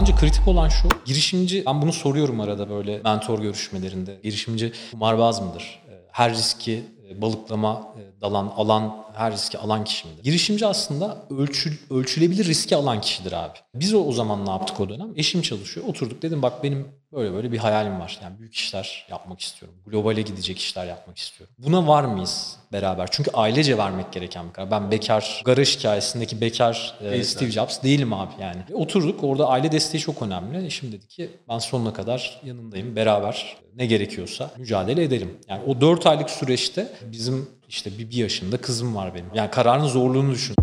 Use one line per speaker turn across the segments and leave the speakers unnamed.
Bence kritik olan şu, girişimci, ben bunu soruyorum arada böyle mentor görüşmelerinde. Girişimci kumarbaz mıdır? Ee, Her riski e, balıklama, e, dalan, alan, her riski alan kişi midir? Girişimci aslında ölçü, ölçülebilir riski alan kişidir abi. Biz o, o zaman ne yaptık o dönem? Eşim çalışıyor. Oturduk dedim bak benim böyle böyle bir hayalim var. Yani büyük işler yapmak istiyorum. Globale gidecek işler yapmak istiyorum. Buna var mıyız beraber? Çünkü ailece vermek gereken bir karar. Ben bekar, garaj hikayesindeki bekar e. Steve Jobs değilim abi yani. Ve oturduk orada aile desteği çok önemli. Eşim dedi ki ben sonuna kadar yanındayım. Beraber ne gerekiyorsa mücadele edelim. Yani o 4 aylık süreçte bizim işte bir, bir yaşında kızım var benim. Yani kararın zorluğunu düşün.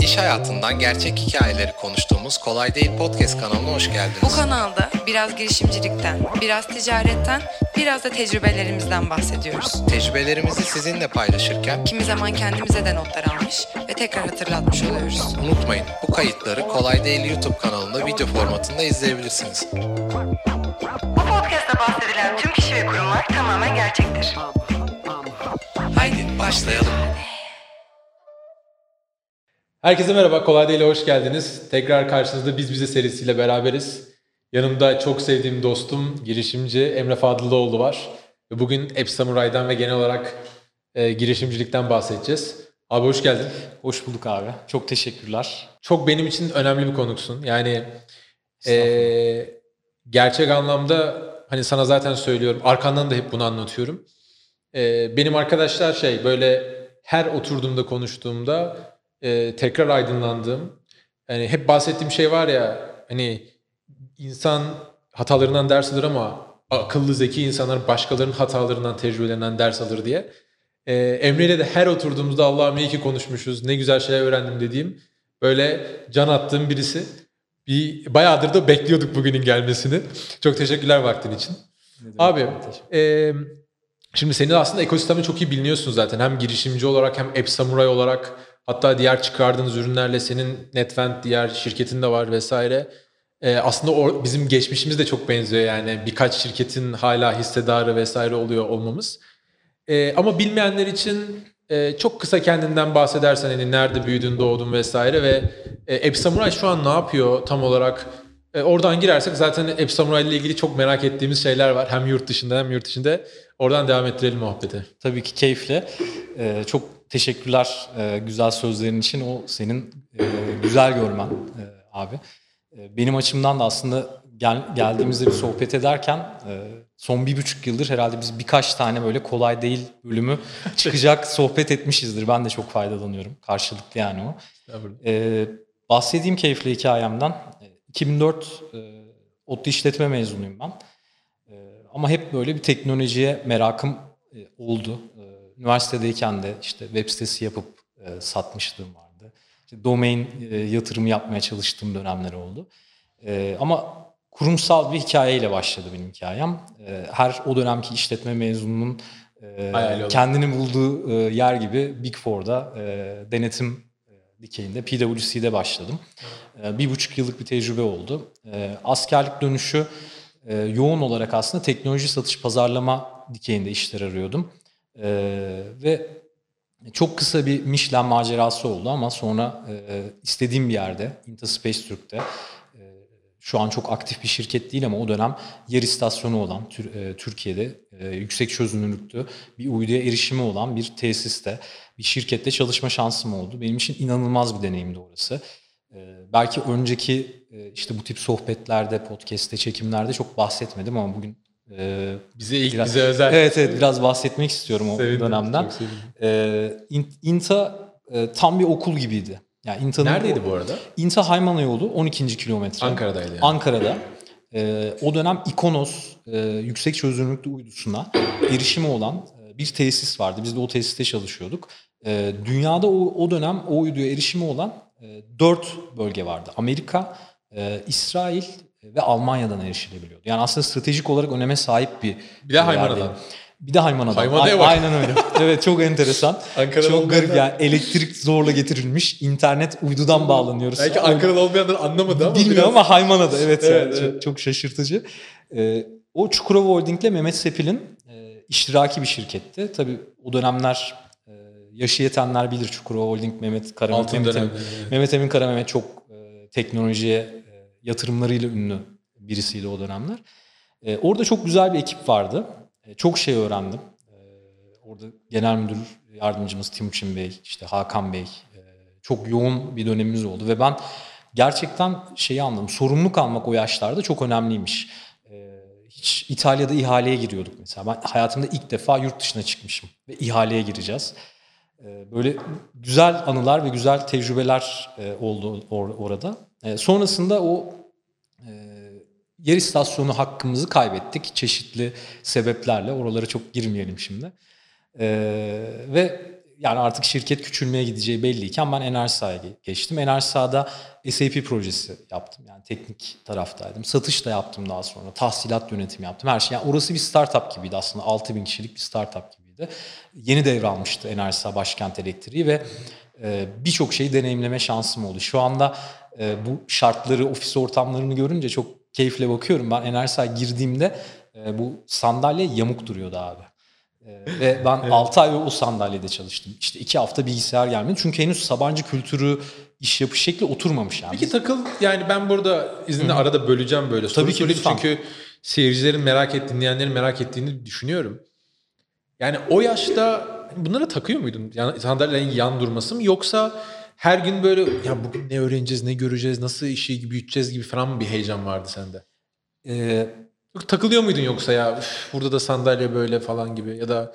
İş hayatından gerçek hikayeleri konuştuğumuz Kolay Değil Podcast kanalına hoş
Bu
geldiniz.
kanalda biraz girişimcilikten, biraz ticaretten, biraz da tecrübelerimizden bahsediyoruz.
Tecrübelerimizi sizinle paylaşırken
Kimi zaman kendimize de notlar almış ve tekrar hatırlatmış oluyoruz.
unutmayın bu kayıtları Kolay Değil YouTube kanalında video formatında izleyebilirsiniz.
Bu podcast'ta bahsedilen tüm kişi ve kurumlar tamamen gerçektir.
Haydi başlayalım.
Herkese merhaba, Kolay Değil'e hoş geldiniz. Tekrar karşınızda Biz Bize serisiyle beraberiz. Yanımda çok sevdiğim dostum, girişimci Emre Fadıllıoğlu var. Ve bugün App Samurai'dan ve genel olarak e, girişimcilikten bahsedeceğiz. Abi hoş geldin.
Hoş bulduk abi. Çok teşekkürler.
Çok benim için önemli bir konuksun. Yani e, gerçek anlamda hani sana zaten söylüyorum, arkandan da hep bunu anlatıyorum. E, benim arkadaşlar şey böyle her oturduğumda konuştuğumda e, tekrar aydınlandığım, yani hep bahsettiğim şey var ya hani insan hatalarından ders alır ama akıllı zeki insanlar başkalarının hatalarından tecrübelerinden ders alır diye. Ee, Emre ile de her oturduğumuzda Allah'ım iyi ki konuşmuşuz ne güzel şeyler öğrendim dediğim böyle can attığım birisi. Bir bayağıdır da bekliyorduk bugünün gelmesini. Çok teşekkürler vaktin için. Abi e, şimdi senin aslında ekosistemi çok iyi biliniyorsun zaten. Hem girişimci olarak hem App Samurai olarak hatta diğer çıkardığınız ürünlerle senin Netvent diğer şirketin de var vesaire. E, aslında o, bizim geçmişimiz de çok benziyor yani birkaç şirketin hala hissedarı vesaire oluyor olmamız. E, ama bilmeyenler için e, çok kısa kendinden bahsedersen hani nerede büyüdün, doğdun vesaire ve e, App Samurai şu an ne yapıyor tam olarak? E, oradan girersek zaten App Samurai ile ilgili çok merak ettiğimiz şeyler var. Hem yurt dışında hem yurt içinde. Oradan devam ettirelim muhabbeti.
Tabii ki keyifle. Ee, çok teşekkürler e, güzel sözlerin için. O senin e, güzel görmen e, abi. E, benim açımdan da aslında gel, geldiğimizde bir sohbet ederken e, son bir buçuk yıldır herhalde biz birkaç tane böyle kolay değil bölümü çıkacak sohbet etmişizdir. Ben de çok faydalanıyorum. Karşılıklı yani o. Ee, bahsedeyim keyifli hikayemden. Ee, 2004 e, ODTÜ işletme mezunuyum ben. Ee, ama hep böyle bir teknolojiye merakım e, oldu. Üniversitedeyken de işte web sitesi yapıp e, satmışlığım vardı. İşte domain e, yatırımı yapmaya çalıştığım dönemler oldu. Ee, ama kurumsal bir hikayeyle başladı benim hikayem. Ee, her o dönemki işletme mezununun e, kendini bulduğu e, yer gibi Big Four'da e, denetim e, dikeyinde PwC'de başladım. E, bir buçuk yıllık bir tecrübe oldu. E, askerlik dönüşü e, yoğun olarak aslında teknoloji satış pazarlama dikeyinde işler arıyordum. E, ve çok kısa bir Michelin macerası oldu ama sonra e, istediğim bir yerde Interspace Türk'te e, şu an çok aktif bir şirket değil ama o dönem yer istasyonu olan Tür- e, Türkiye'de e, yüksek çözünürlüklü bir uyduya erişimi olan bir tesiste bir şirkette çalışma şansım oldu. Benim için inanılmaz bir deneyimdi orası. E, belki önceki e, işte bu tip sohbetlerde, podcast'te, çekimlerde çok bahsetmedim ama bugün e,
Bize ilk
Biraz-
bize özel.
evet evet biraz bahsetmek istiyorum o
Sevindim,
dönemden. Ee, İn- İNTA e, tam bir okul gibiydi. Yani İNTA'nın
Neredeydi bu arada?
İNTA Haymana yolu 12. kilometre.
Ankara'daydı yani.
Ankara'da. Ee, o dönem Ikonos e, yüksek çözünürlüklü uydusuna erişimi olan e, bir tesis vardı. Biz de o tesiste çalışıyorduk. E, dünyada o, o dönem o uyduya erişimi olan e, dört bölge vardı. Amerika, e, İsrail ve Almanya'dan erişilebiliyordu. Yani aslında stratejik olarak öneme sahip bir
Bir de Haymana'dan.
yerdeydi. Bir de Haymana'dan.
Haymana'ya bak.
Aynen öyle. Evet çok enteresan.
Ankara'da
çok garip yani elektrik zorla getirilmiş. internet uydudan bağlanıyoruz.
Belki Ankaralı olmayanlar anlamadı ama
Bilmiyorum
biraz-
ama Haymana'da evet,
Evet,
yani
evet.
Çok, çok şaşırtıcı. Ee, o Çukurova Holding'le Mehmet Sepil'in e, iştiraki bir şirketti. Tabii o dönemler e, yaşı yetenler bilir Çukurova Holding Mehmet Kara Mehmet. Emin, Mehmet Emin Kara Mehmet çok e, teknolojiye e, yatırımlarıyla ünlü birisiydi o dönemler. E, orada çok güzel bir ekip vardı. E, çok şey öğrendim. E, orada genel müdür yardımcımız Timuçin Bey, işte Hakan Bey e, çok yoğun bir dönemimiz oldu ve ben gerçekten şeyi anladım. Sorumluluk almak o yaşlarda çok önemliymiş. E, hiç İtalya'da ihaleye giriyorduk mesela. Ben hayatımda ilk defa yurt dışına çıkmışım ve ihaleye gireceğiz. Böyle güzel anılar ve güzel tecrübeler e, oldu or- orada. Sonrasında o yer istasyonu hakkımızı kaybettik çeşitli sebeplerle. Oralara çok girmeyelim şimdi. E, ve yani artık şirket küçülmeye gideceği belliyken ben Enersa'ya ge- geçtim. Enersa'da SAP projesi yaptım. Yani teknik taraftaydım. Satış da yaptım daha sonra. Tahsilat yönetimi yaptım. Her şey. Yani orası bir startup gibiydi aslında. 6000 kişilik bir startup gibiydi. Yeni devralmıştı Enersa Başkent Elektriği ve e, birçok şeyi deneyimleme şansım oldu. Şu anda e, bu şartları, ofis ortamlarını görünce çok keyifle bakıyorum. Ben Enersa'ya girdiğimde e, bu sandalye yamuk duruyordu abi. Ee, ve ben 6 ay o sandalyede çalıştım. İşte 2 hafta bilgisayar gelmedi. Çünkü henüz Sabancı kültürü, iş yapış şekli oturmamış yani.
Peki takıl yani ben burada izninle arada böleceğim böyle. Soru
Tabii ki, lütfen.
Çünkü seyircilerin merak et, dinleyenlerin merak ettiğini düşünüyorum. Yani o yaşta bunlara takıyor muydun? Yani sandalyenin yan durması mı yoksa her gün böyle ya bugün ne öğreneceğiz, ne göreceğiz, nasıl işi büyüteceğiz gibi falan mı bir heyecan vardı sende?
Ee,
takılıyor muydun yoksa ya "Üf, burada da sandalye böyle falan gibi ya da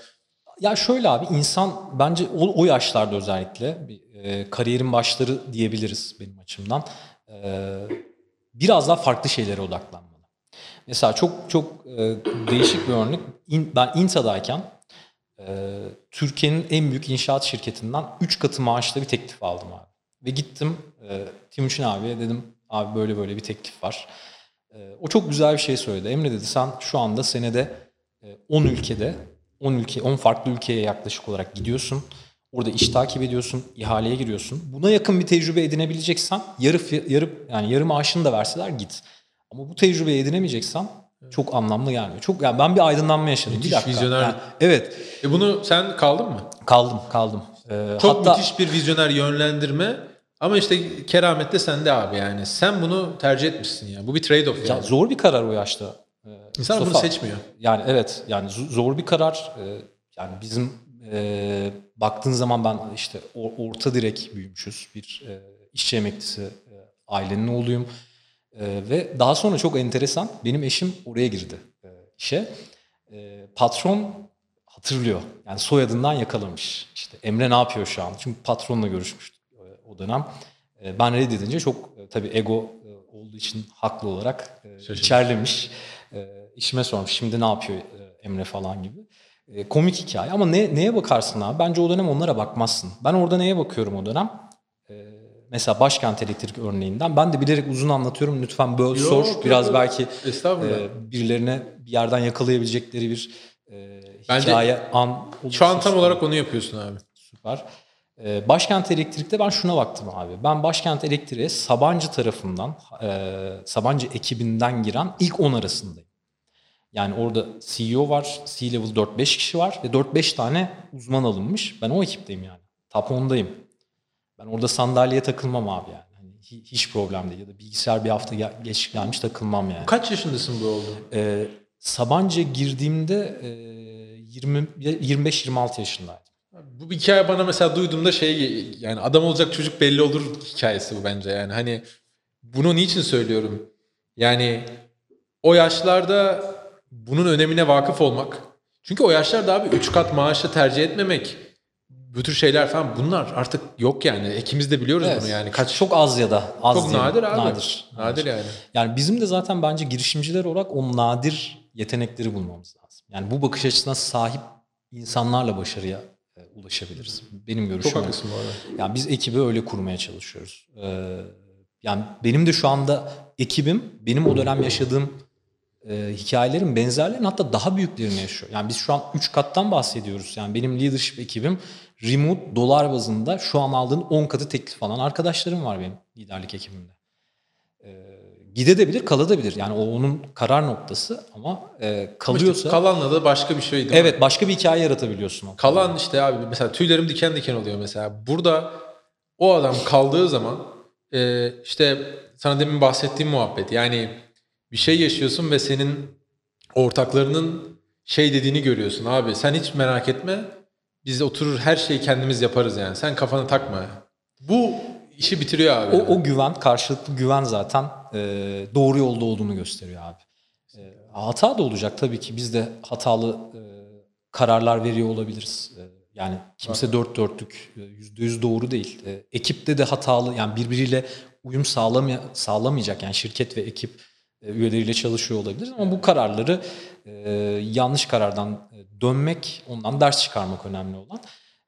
ya şöyle abi insan bence o, o yaşlarda özellikle bir, e, kariyerin başları diyebiliriz benim açımdan. Ee, biraz daha farklı şeylere odaklanmalı. Mesela çok çok e, değişik bir örnek. İn- ben İNTA'dayken e, Türkiye'nin en büyük inşaat şirketinden 3 katı maaşla bir teklif aldım abi. Ve gittim e, Timuçin abiye dedim abi böyle böyle bir teklif var. E, o çok güzel bir şey söyledi. Emre dedi sen şu anda senede e, 10 ülkede 10 ülke 10 farklı ülkeye yaklaşık olarak gidiyorsun. Orada iş takip ediyorsun, ihaleye giriyorsun. Buna yakın bir tecrübe edinebileceksen yarı yarı yani yarı maaşını da verseler git. Ama bu tecrübeyi edinemeyeceksen çok anlamlı gelmiyor. Çok yani ben bir aydınlanma yaşadım.
Müthiş,
bir dakika.
vizyoner.
Yani evet.
e bunu sen kaldın mı?
Kaldım, kaldım. Ee,
Çok
hatta
müthiş bir vizyoner yönlendirme ama işte keramet de sende abi yani. Sen bunu tercih etmişsin ya. Bu bir trade-off
ya
yani.
zor bir karar o yaşta. Ee,
İnsan bunu
Mustafa.
seçmiyor.
Yani evet yani zor bir karar. Ee, yani bizim e, baktığın zaman ben işte orta direk büyümüşüz. Bir e, işçi emeklisi e, ailenin oğluyum. E, ve daha sonra çok enteresan benim eşim oraya girdi e, işe. E, patron hatırlıyor. Yani soyadından yakalamış. İşte Emre ne yapıyor şu an? Çünkü patronla görüşmüştük e, o dönem. E, ben reddedince çok e, tabii ego e, olduğu için haklı olarak e,
Şaşırmış.
içerlemiş. E, işime sormuş şimdi ne yapıyor e, Emre falan gibi. E, komik hikaye ama ne, neye bakarsın abi? Bence o dönem onlara bakmazsın. Ben orada neye bakıyorum o dönem? E, mesela Başkent Elektrik örneğinden. Ben de bilerek uzun anlatıyorum. Lütfen böl,
Yok,
sor.
yok,
Biraz
yok.
belki e, birilerine bir yerden yakalayabilecekleri bir e,
Bence
hikaye, an
Şu an
olursa
tam olarak onu yapıyorsun abi.
Süper. Ee, Başkent Elektrik'te ben şuna baktım abi. Ben Başkent Elektrik'e Sabancı tarafından, e, Sabancı ekibinden giren ilk 10 arasındayım. Yani orada CEO var, C-level 4-5 kişi var ve 4-5 tane uzman alınmış. Ben o ekipteyim yani. Top 10'dayım. Ben orada sandalyeye takılmam abi yani. Hani hi- hiç problem değil. Ya da bilgisayar bir hafta gel- geç gelmiş takılmam yani.
Kaç yaşındasın bu oldu?
Ee, Sabancı'ya girdiğimde e, 20 25-26 yaşındaydım.
Bu bir hikaye bana mesela duyduğumda şey yani adam olacak çocuk belli olur hikayesi bu bence yani hani bunu niçin söylüyorum? Yani o yaşlarda bunun önemine vakıf olmak. Çünkü o yaşlarda abi 3 kat maaşı tercih etmemek bu tür şeyler falan bunlar artık yok yani. İkimiz de biliyoruz
Evet.
bunu yani. Kaç
Çok az ya da az
çok
diyelim.
nadir abi.
Nadir.
Nadir yani.
Yani bizim de zaten bence girişimciler olarak o nadir yetenekleri bulmamız lazım. Yani bu bakış açısına sahip insanlarla başarıya e, ulaşabiliriz. Benim görüşüm.
Çok haklısın bu arada.
Yani biz ekibi öyle kurmaya çalışıyoruz. Ee, yani benim de şu anda ekibim benim o dönem yaşadığım e, hikayelerin benzerlerini hatta daha büyüklerini yaşıyor. Yani biz şu an 3 kattan bahsediyoruz. Yani benim leadership ekibim remote dolar bazında şu an aldığın 10 katı teklif alan arkadaşlarım var benim liderlik ekibimde. Ee, gidebilir, kalabilir. Yani o onun karar noktası ama e, kalıyorsa
işte kalanla da başka bir şey değil mi?
evet başka bir hikaye yaratabiliyorsun. o.
Kalan işte abi mesela tüylerim diken diken oluyor mesela. Burada o adam kaldığı zaman e, işte sana demin bahsettiğim muhabbet. Yani bir şey yaşıyorsun ve senin ortaklarının şey dediğini görüyorsun. Abi sen hiç merak etme. Biz oturur her şeyi kendimiz yaparız yani. Sen kafanı takma. Bu işi bitiriyor abi.
O, o güven, karşılıklı güven zaten e, doğru yolda olduğunu gösteriyor abi. E, hata da olacak tabii ki. Biz de hatalı e, kararlar veriyor olabiliriz. E, yani kimse dört dörtlük, e, yüzde yüz doğru değil. E, ekipte de hatalı, yani birbiriyle uyum sağlamay sağlamayacak. Yani şirket ve ekip üyeleriyle çalışıyor olabilir ama bu kararları e, yanlış karardan e, dönmek, ondan ders çıkarmak önemli olan.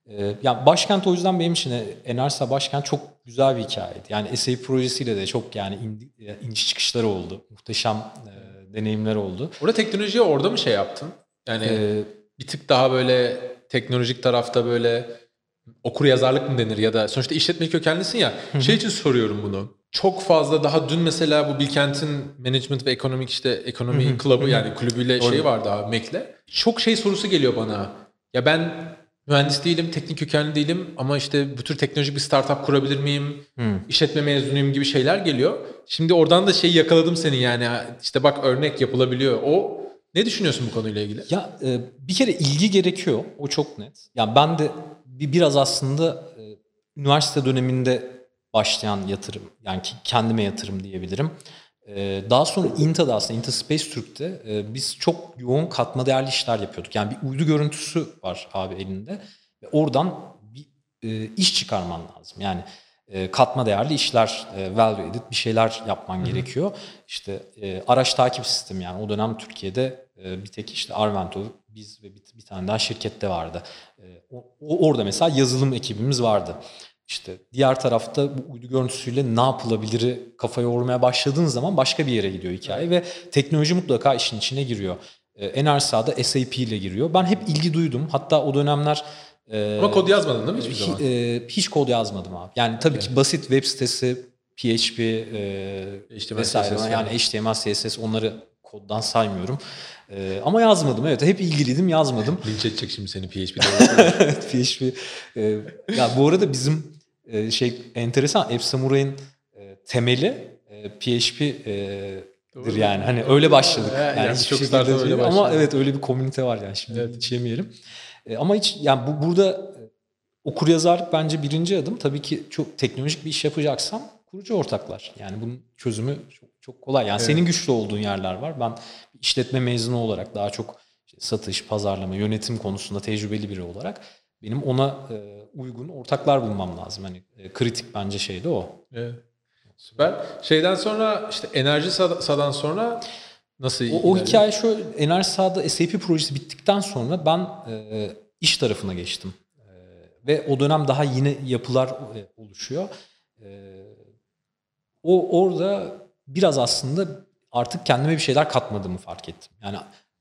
E, yani başkent o yüzden benim için e, Enersa Başkent çok güzel bir hikayeydi. Yani SAP projesiyle de çok yani e, iniş çıkışları oldu. Muhteşem e, deneyimler oldu.
Orada teknolojiye orada mı şey yaptın? Yani
E,
bir tık daha böyle teknolojik tarafta böyle okur yazarlık mı denir ya da sonuçta işletme kökenlisin ya. Şey için soruyorum bunu. Çok fazla daha dün mesela bu Bilkent'in management ve ekonomik işte ekonomi klubu yani kulübüyle şey vardı abi Mek'le. Çok şey sorusu geliyor bana. Ya ben mühendis değilim, teknik kökenli değilim ama işte bu tür teknolojik bir startup kurabilir miyim? İşletme mezunuyum gibi şeyler geliyor. Şimdi oradan da şeyi yakaladım seni yani işte bak örnek yapılabiliyor. O ne düşünüyorsun bu konuyla ilgili?
Ya e, bir kere ilgi gerekiyor. O çok net. Ya ben de bir biraz aslında e, üniversite döneminde başlayan yatırım. Yani kendime yatırım diyebilirim. E, daha sonra INTA'da aslında INTA Space Türk'te e, biz çok yoğun katma değerli işler yapıyorduk. Yani bir uydu görüntüsü var abi elinde. Ve oradan bir e, iş çıkarman lazım. Yani e, katma değerli işler, value added bir şeyler yapman gerekiyor. İşte araç takip sistemi yani o dönem Türkiye'de bir tek işte Arvento, biz ve bir, bir tane daha şirkette vardı. O- orada mesela yazılım ekibimiz vardı. İşte diğer tarafta bu uydu görüntüsüyle ne yapılabiliri kafa yormaya başladığın zaman başka bir yere gidiyor hikaye ve teknoloji mutlaka işin içine giriyor. E, Enersa'da SAP ile giriyor. Ben hep ilgi duydum. Hatta o dönemler e,
Ama kod yazmadın değil mi hiçbir
Hi-
zaman?
e, hiç kod yazmadım abi. Yani tabii ki basit web sitesi, PHP, e,
HTML,
vesaire.
CSS
yani HTML, CSS onları koddan saymıyorum. E, ama yazmadım evet. Hep ilgiliydim yazmadım.
Linç edecek şimdi seni PHP'de.
evet PHP. E, ya bu arada bizim e, şey enteresan App Samurai'ın e, temeli e, PHP e, dir yani. Hani öyle başladık.
He, yani
hiçbir
çok startup öyle
değil. Ama evet öyle bir komünite var yani. Şimdi
Evet.
hiç yemeyelim. E, ama hiç yani bu burada e, okur yazarlık bence birinci adım. Tabii ki çok teknolojik bir iş yapacaksam kurucu ortaklar. Yani bunun çözümü çok, çok kolay. Yani senin güçlü olduğun yerler var. Ben işletme mezunu olarak daha çok işte satış, pazarlama, yönetim konusunda tecrübeli biri olarak benim ona e, uygun ortaklar bulmam lazım. Hani e, kritik bence şey de o.
Evet. Süper. Şeyden sonra işte enerji Sa- sadan sonra nasıl
O, o hikaye şöyle Enerji Sağ'da SAP projesi bittikten sonra ben e, iş tarafına geçtim. E, ve o dönem daha yine yapılar e, oluşuyor. E, o orada biraz aslında artık kendime bir şeyler katmadığımı fark ettim. Yani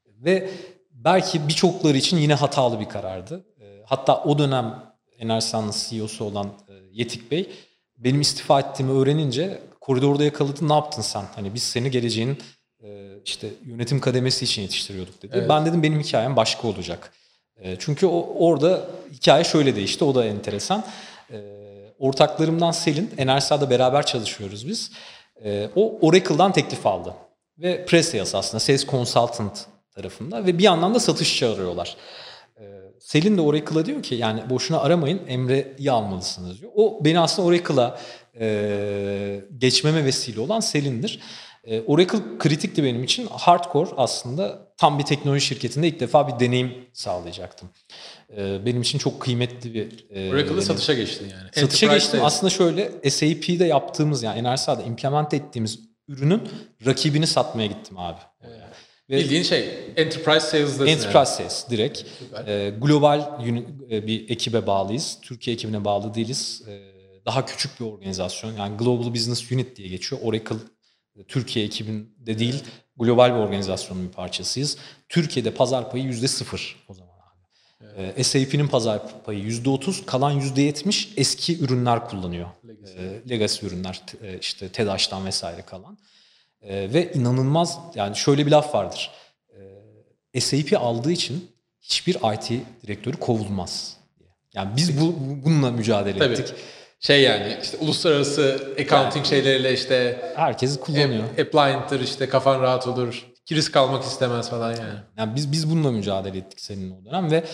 ve belki birçokları için yine hatalı bir karardı. E, hatta o dönem Enerji Sağ'ın CEO'su olan e, Yetik Bey benim istifa ettiğimi öğrenince koridorda yakaladı ne yaptın sen? Hani biz seni geleceğin e, işte yönetim kademesi için yetiştiriyorduk dedi.
Evet.
Ben dedim benim hikayem başka olacak. E, Çünkü o, orada hikaye şöyle değişti. O da enteresan. Ortaklarımdan Selin, Enersa'da beraber çalışıyoruz biz. O Oracle'dan teklif aldı. Ve pre-sales aslında, sales consultant tarafında. Ve bir yandan da satış çağırıyorlar. E, Selin de Oracle'a diyor ki yani boşuna aramayın Emre'yi almalısınız diyor. O beni aslında Oracle'a e, geçmeme vesile olan Selin'dir. E, Oracle kritikti benim için. Hardcore aslında tam bir teknoloji şirketinde ilk defa bir deneyim sağlayacaktım. E, benim için çok kıymetli bir e, deneyim.
satışa geçtin yani.
Satışa
Enterprise
geçtim. Aslında şöyle SAP'de yaptığımız yani Enersa'da implement ettiğimiz ürünün rakibini satmaya gittim abi. Ve
Bildiğin şey enterprise sales'dasın
Enterprise Sales direkt. Ee, global e, bir ekibe bağlıyız. Türkiye ekibine bağlı değiliz. Ee, daha küçük bir organizasyon. Yani Global Business Unit diye geçiyor. Oracle e, Türkiye ekibinde değil, global bir organizasyonun bir parçasıyız. Türkiye'de pazar payı yüzde sıfır o zaman Ee, SAP'nin pazar payı yüzde otuz, kalan yüzde yetmiş eski ürünler kullanıyor. Ee, legacy ürünler, e, işte TEDAŞ'tan vesaire kalan. Ee, ve inanılmaz yani şöyle bir laf vardır. Ee, SAP aldığı için hiçbir IT direktörü kovulmaz. Yani biz bu, bu- bununla mücadele
Tabii.
ettik.
Şey yani işte uluslararası accounting şeyleriyle işte
Herkes kullanıyor.
appliant'tır işte kafan rahat olur. Risk almak istemez falan yani.
Yani biz biz bununla mücadele ettik seninle o dönem ve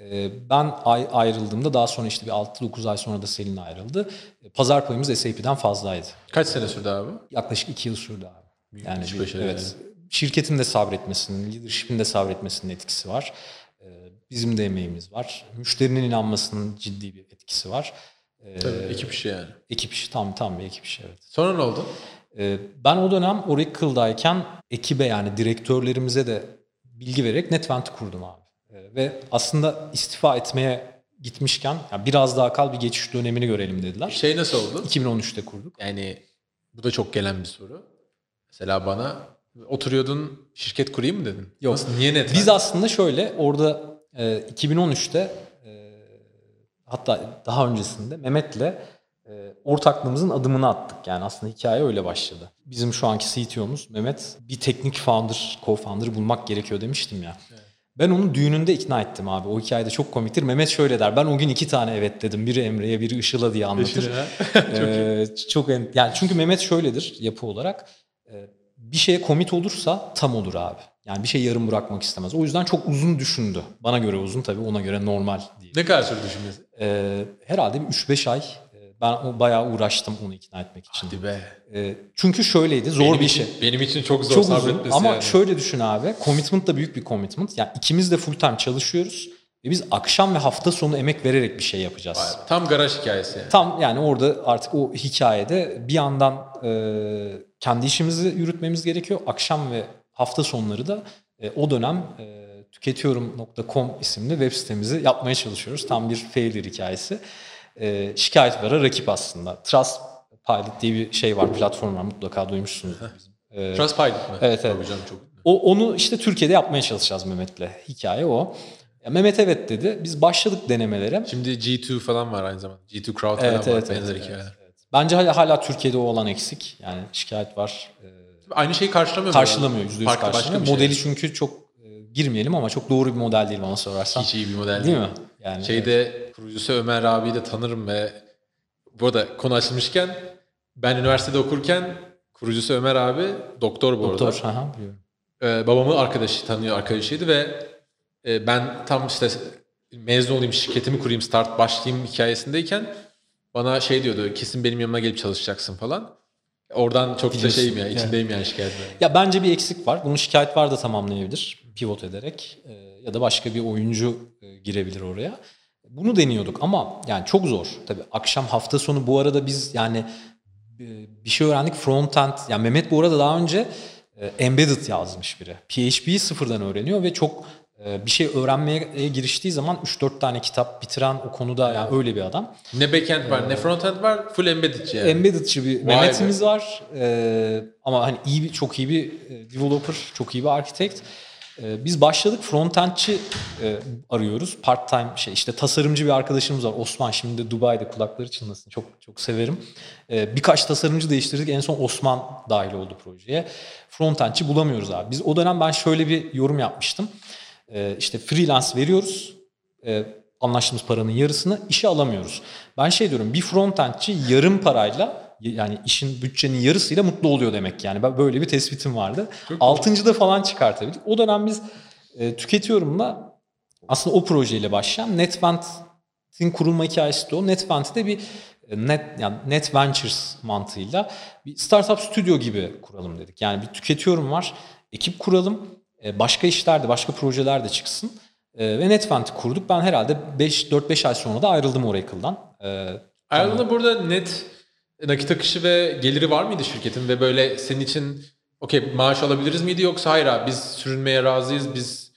e, ben ay, ayrıldığımda daha sonra işte bir 6-9 ay sonra da Selin ayrıldı. E, Pazar payımız SAP'den fazlaydı.
Kaç sene sürdü abi?
Yaklaşık 2 yıl sürdü abi. Yani
iş
bir-
başarı
evet. Şirketin de sabretmesinin, leadership'in de sabretmesinin etkisi var. E, bizim de emeğimiz var. Müşterinin inanmasının ciddi bir etkisi var. E,
Tabii ekip işi yani.
ekip işi tam tam bir ekip işi evet.
Sonra ne oldu?
Ee, Ben o dönem Oracle'dayken ekibe yani direktörlerimize de bilgi vererek NetVent'i kurdum abi. Ee, Ve aslında istifa etmeye gitmişken yani biraz daha kal bir geçiş dönemini görelim dediler.
Şey nasıl oldu?
2013'te kurduk.
Yani bu da çok gelen bir soru. Mesela bana oturuyordun şirket kurayım mı dedin?
Yok.
Nasıl, niye net?
Biz aslında şöyle orada e, 2013'te e, hatta daha öncesinde Mehmet'le e, ortaklığımızın adımını attık. Yani aslında hikaye öyle başladı. Bizim şu anki CTO'muz Mehmet bir teknik founder, co-founder bulmak gerekiyor demiştim ya. Ben onu düğününde ikna ettim abi. O hikayede çok komiktir. Mehmet şöyle der. Ben o gün iki tane evet dedim. Biri Emre'ye, biri Işıl'a diye anlatır. Ee, çok en- yani çünkü Mehmet şöyledir yapı olarak. Ee, bir şeye komit olursa tam olur abi. Yani bir şey yarım bırakmak istemez. O yüzden çok uzun düşündü. Bana göre uzun tabii ona göre normal değil.
Ne kadar sürdü düşünmesi?
Ee, herhalde bir 3-5 ay e, ben o bayağı uğraştım onu ikna etmek için.
Hadi be.
Ee, çünkü şöyleydi zor
benim
bir
için,
şey.
Benim için çok zor
Çok uzun
sabretmesi
ama
yani.
şöyle düşün abi. Commitment da büyük bir commitment. Yani ikimiz de full time çalışıyoruz. Ve biz akşam ve hafta sonu emek vererek bir şey yapacağız.
Vay Tam garaj hikayesi yani.
Tam yani orada artık o hikayede bir yandan e, kendi işimizi yürütmemiz gerekiyor. Akşam ve hafta sonları da e, o dönem e, tüketiyorum.com isimli web sitemizi yapmaya çalışıyoruz. Tam bir failure hikayesi. E, şikayetlere rakip aslında. Trustpilot diye bir şey var, platform var mutlaka duymuşsunuzdur. bizim. E,
Trustpilot mı?
Evet, evet.
Tabii canım çok.
o, onu işte Türkiye'de yapmaya çalışacağız Mehmet'le. Hikaye o. Ya Mehmet evet dedi. Biz başladık denemelere.
Şimdi G2 falan var aynı zamanda. G2 Crowd falan
Evet,
var.
evet, evet, evet. Bence hala, hala Türkiye'de o olan eksik. Yani şikayet var. Ee,
Aynı şeyi karşılamıyor.
karşılamıyor. Yüzde yüz karşılamıyor.
şey.
Modeli çünkü çok girmeyelim ama çok doğru bir model değil bana sorarsan.
Hiç iyi bir model
Değil mi? Yani evet.
Şeyde kurucusu Ömer abiyi de tanırım ve bu arada konu açılmışken ben üniversitede okurken kurucusu Ömer abi doktor bu arada.
Doktor. Aha, biliyorum.
Ee, babamın arkadaşı tanıyor arkadaşıydı ve e, ben tam işte mezun olayım şirketimi kurayım start başlayayım hikayesindeyken bana şey diyordu kesin benim yanıma gelip çalışacaksın falan. Oradan çok da
Biliyorsun,
şeyim ya
evet.
içindeyim yani şikayetler.
Ya bence bir eksik var. Bunu şikayet var da tamamlayabilir. Pivot ederek. e, ya da başka bir oyuncu e, girebilir oraya. Bunu deniyorduk ama yani çok zor. Tabii akşam hafta sonu bu arada biz yani e, bir şey öğrendik frontend. Yani Mehmet bu arada daha önce e, embedded yazmış biri. PHP'yi sıfırdan öğreniyor ve çok e, bir şey öğrenmeye giriştiği zaman 3-4 tane kitap bitiren o konuda yani öyle bir adam.
Ne backend var ne frontend var full embedded yani.
Embedded'çı bir
Vay
Mehmet'imiz var. Ee, ama hani iyi bir çok iyi bir developer, çok iyi bir architect. Ee, biz başladık frontendçi e, arıyoruz. Part time şey işte tasarımcı bir arkadaşımız var. Osman şimdi de Dubai'de kulakları çınlasın. Çok çok severim. Ee, birkaç tasarımcı değiştirdik. En son Osman dahil oldu projeye. Frontendçi bulamıyoruz abi. Biz o dönem ben şöyle bir yorum yapmıştım. Ee, işte freelance veriyoruz. Ee, anlaştığımız paranın yarısını işe alamıyoruz. Ben şey diyorum bir frontendçi yarım parayla yani işin bütçenin yarısıyla mutlu oluyor demek yani. Ben böyle bir tespitim vardı. Altıncıda falan çıkartabildik. O dönem biz e, tüketiyorumla aslında o projeyle başlayan NetVent'in kurulma hikayesi de o. NetVent'i de bir e, net yani Net Ventures mantığıyla bir startup stüdyo gibi kuralım dedik. Yani bir tüketiyorum var, ekip kuralım, e, başka işler de, başka projeler de çıksın. E, ve NetVent'i kurduk. Ben herhalde 5 4-5 ay sonra da ayrıldım Oracle'dan.
Ayrıldığında burada net nakit akışı ve geliri var mıydı şirketin ve böyle senin için okey maaş alabiliriz miydi yoksa hayır abi biz sürünmeye razıyız biz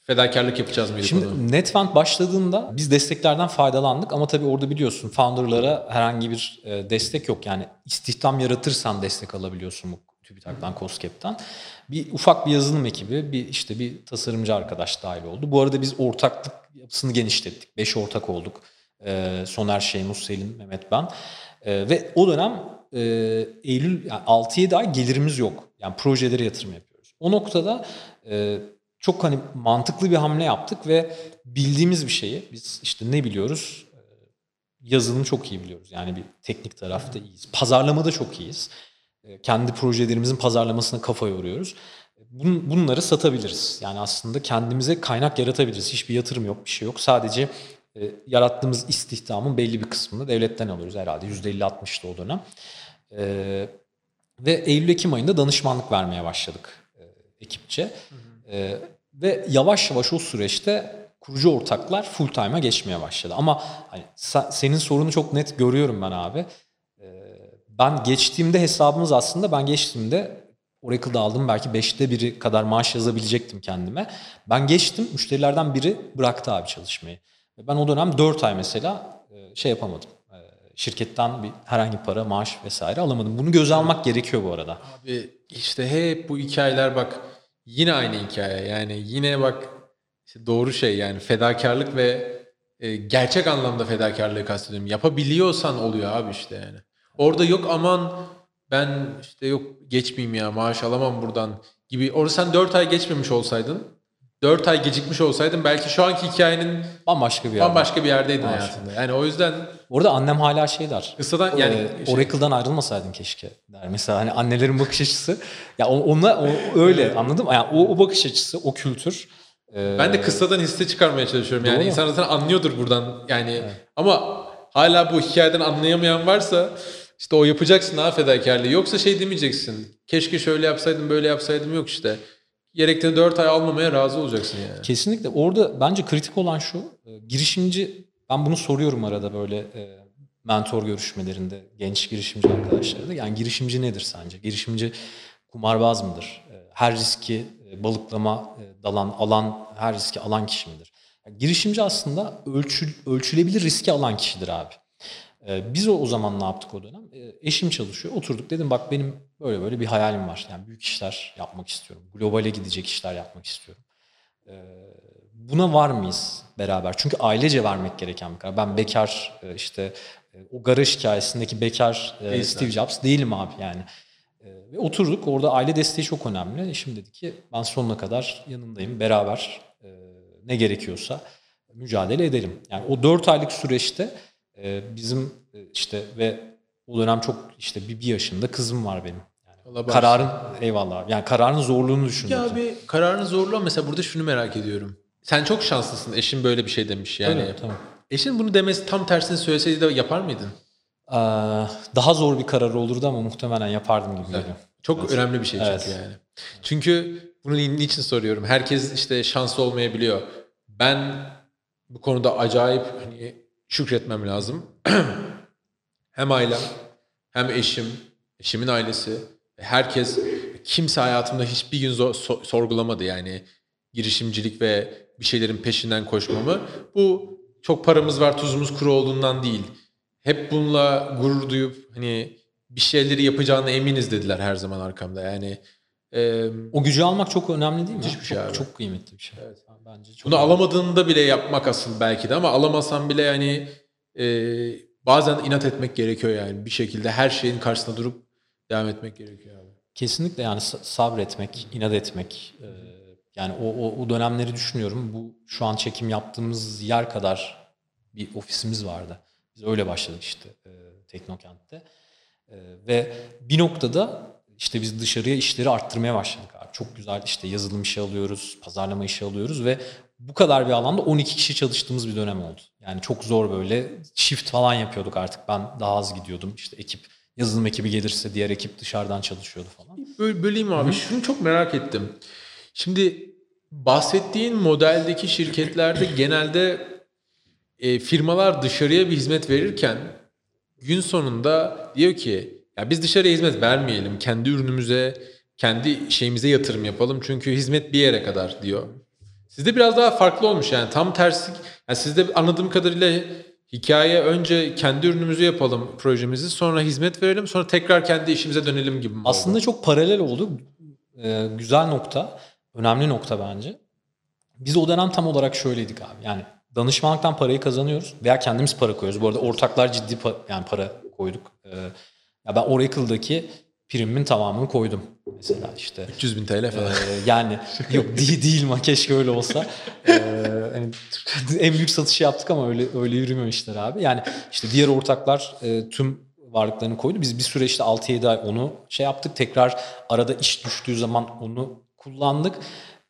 fedakarlık yapacağız mıydı?
Şimdi NetFund başladığında biz desteklerden faydalandık ama tabii orada biliyorsun founder'lara herhangi bir e, destek yok. Yani istihdam yaratırsan destek alabiliyorsun bu TÜBİTAK'tan, COSGAP'ten. Bir ufak bir yazılım ekibi, bir işte bir tasarımcı arkadaş dahil oldu. Bu arada biz ortaklık yapısını genişlettik. Beş ortak olduk. E, Soner Şeymus, Selin, Mehmet ben. E, ve o dönem e, Eylül yani 6-7 ay gelirimiz yok. Yani projelere yatırım yapıyoruz. O noktada e, çok hani mantıklı bir hamle yaptık ve bildiğimiz bir şeyi biz işte ne biliyoruz? Ee, yazılımı çok iyi biliyoruz. Yani bir teknik tarafta iyiyiz. Pazarlamada çok iyiyiz. E, kendi projelerimizin pazarlamasına kafa yoruyoruz. Bun, bunları satabiliriz. Yani aslında kendimize kaynak yaratabiliriz. Hiçbir yatırım yok, bir şey yok. Sadece e, yarattığımız istihdamın belli bir kısmını devletten alıyoruz herhalde. %50-60'tı o dönem. E, ve Eylül-Ekim ayında danışmanlık vermeye başladık e, ekipçe. E, ve yavaş yavaş o süreçte kurucu ortaklar full time'a geçmeye başladı. Ama hani senin sorunu çok net görüyorum ben abi. E, ben geçtiğimde hesabımız aslında ben geçtiğimde Oracle'da aldığım belki 5'te biri kadar maaş yazabilecektim kendime. Ben geçtim müşterilerden biri bıraktı abi çalışmayı. Ve Ben o dönem 4 ay mesela e, şey yapamadım. E, Şirketten bir herhangi para, maaş vesaire alamadım. Bunu göze almak gerekiyor bu arada.
Abi işte hep bu hikayeler bak yine aynı hikaye yani yine bak işte doğru şey yani fedakarlık ve e, gerçek anlamda fedakarlığı kastediyorum. Yapabiliyorsan oluyor abi işte yani. Orada yok aman ben işte yok geçmeyeyim ya maaş alamam buradan gibi. Orada sen 4 ay geçmemiş olsaydın 4 ay gecikmiş olsaydın belki şu anki hikayenin
Bambaşka bir yer.
bambaşka bir yerdeydin
Bambaşka.
hayatında. Yani o yüzden
Orada annem hala şey der.
kısadan yani
Yani
şey-
Oracle'dan ayrılmasaydın keşke der. Mesela hani annelerin bakış açısı ya onunla o öyle anladın mı? Yani o, o bakış açısı, o kültür. e,
Ben de kıssadan hisse çıkarmaya çalışıyorum. Yani
Doğru.
insan zaten anlıyordur buradan. Yani ama hala bu hikayeden anlayamayan varsa işte o yapacaksın ha fedakarlığı. Yoksa şey demeyeceksin. Keşke şöyle yapsaydım böyle yapsaydım yok işte. Gerektiğinde 4 ay almamaya razı olacaksın yani.
Kesinlikle. Orada bence kritik olan şu. e, Girişimci ben bunu soruyorum arada böyle e, mentor görüşmelerinde genç girişimci arkadaşlara da. Yani girişimci nedir sence? Girişimci kumarbaz mıdır? E, Her riski balıklama dalan alan her riski alan kişi midir? Girişimci aslında ölçül, ölçülebilir riski alan kişidir abi. E, Biz o, o zaman ne yaptık o dönem? E, Eşim çalışıyor. Oturduk dedim bak benim böyle böyle bir hayalim var. Yani büyük işler yapmak istiyorum. Globale gidecek işler yapmak istiyorum. E, Buna var mıyız beraber? Çünkü ailece vermek gereken bir karar. Ben bekar e, işte e, o garaj hikayesindeki bekar e, Steve. Jobs değilim abi yani. Ve oturduk orada aile desteği çok önemli. Eşim dedi ki ben sonuna kadar yanındayım beraber e, ne gerekiyorsa mücadele edelim. Yani o 4 aylık süreçte e, bizim e, işte ve o dönem çok işte bir, bir yaşında kızım var benim. Yani kararın eyvallah. Yani kararın zorluğunu düşündüm.
Ya abi kararını zorla mesela burada şunu merak ediyorum. Sen çok şanslısın. Eşin böyle bir şey demiş yani.
Tabii, tabii.
Eşin bunu demesi tam tersini söyleseydi de yapar mıydın?
Ee, daha zor bir karar olurdu ama muhtemelen yapardım gibi geliyor.
Çok
Evet.
önemli bir şey çünkü
Evet.
yani. Çünkü bunu ni- niçin soruyorum? Herkes işte şanslı olmayabiliyor. Ben bu konuda acayip hani şükretmem lazım. hem ailem, hem eşim, eşimin ailesi, herkes kimse hayatımda hiçbir gün zor- so- sorgulamadı yani girişimcilik ve bir şeylerin peşinden koşmamı. Bu çok paramız var, tuzumuz kuru olduğundan değil. Hep bununla gurur duyup hani bir şeyleri yapacağına eminiz dediler her zaman arkamda. Yani e,
O gücü almak çok önemli değil mi?
Müthiş bir şey
çok,
abi.
çok kıymetli bir şey.
Evet.
Bence çok
bunu alamadığında bile yapmak asıl belki de ama alamasan bile yani e, bazen inat etmek gerekiyor yani bir şekilde her şeyin karşısında durup devam etmek gerekiyor abi.
Kesinlikle yani sa- sabretmek, inat etmek. e, yani o, o, o dönemleri düşünüyorum. Bu şu an çekim yaptığımız yer kadar bir ofisimiz vardı. Biz öyle başladık işte e, Teknokent'te. E, ve bir noktada işte biz dışarıya işleri arttırmaya başladık. Çok güzel işte yazılım işi alıyoruz, pazarlama işi alıyoruz ve bu kadar bir alanda 12 kişi çalıştığımız bir dönem oldu. Yani çok zor böyle shift falan yapıyorduk artık. Ben daha az gidiyordum. İşte ekip yazılım ekibi gelirse diğer ekip dışarıdan çalışıyordu falan.
Böl- böleyim abi. Şunu çok merak ettim. Şimdi bahsettiğin modeldeki şirketlerde genelde e, firmalar dışarıya bir hizmet verirken gün sonunda diyor ki ya biz dışarıya hizmet vermeyelim. Kendi ürünümüze, kendi şeyimize yatırım yapalım. Çünkü hizmet bir yere kadar diyor. Sizde biraz daha farklı olmuş yani tam tersi. Yani sizde anladığım kadarıyla hikaye önce kendi ürünümüzü yapalım projemizi sonra hizmet verelim sonra tekrar kendi işimize dönelim gibi mi oldu?
Aslında çok paralel oldu. Ee, güzel nokta, önemli nokta bence. Biz o dönem tam olarak şöyleydik abi. Yani danışmanlıktan parayı kazanıyoruz veya kendimiz para koyuyoruz. Bu arada ortaklar ciddi pa- yani para koyduk. Ee, ya ben Oracle'daki primimin tamamını koydum. Mesela işte
300 bin TL falan.
ee, yani yok değil, değil ma keşke öyle olsa. Ee, hani en büyük satışı yaptık ama öyle öyle yürümüyor işler abi. Yani işte diğer ortaklar e, tüm varlıklarını koydu. Biz bir süre işte 6-7 ay onu şey yaptık. Tekrar arada iş düştüğü zaman onu kullandık.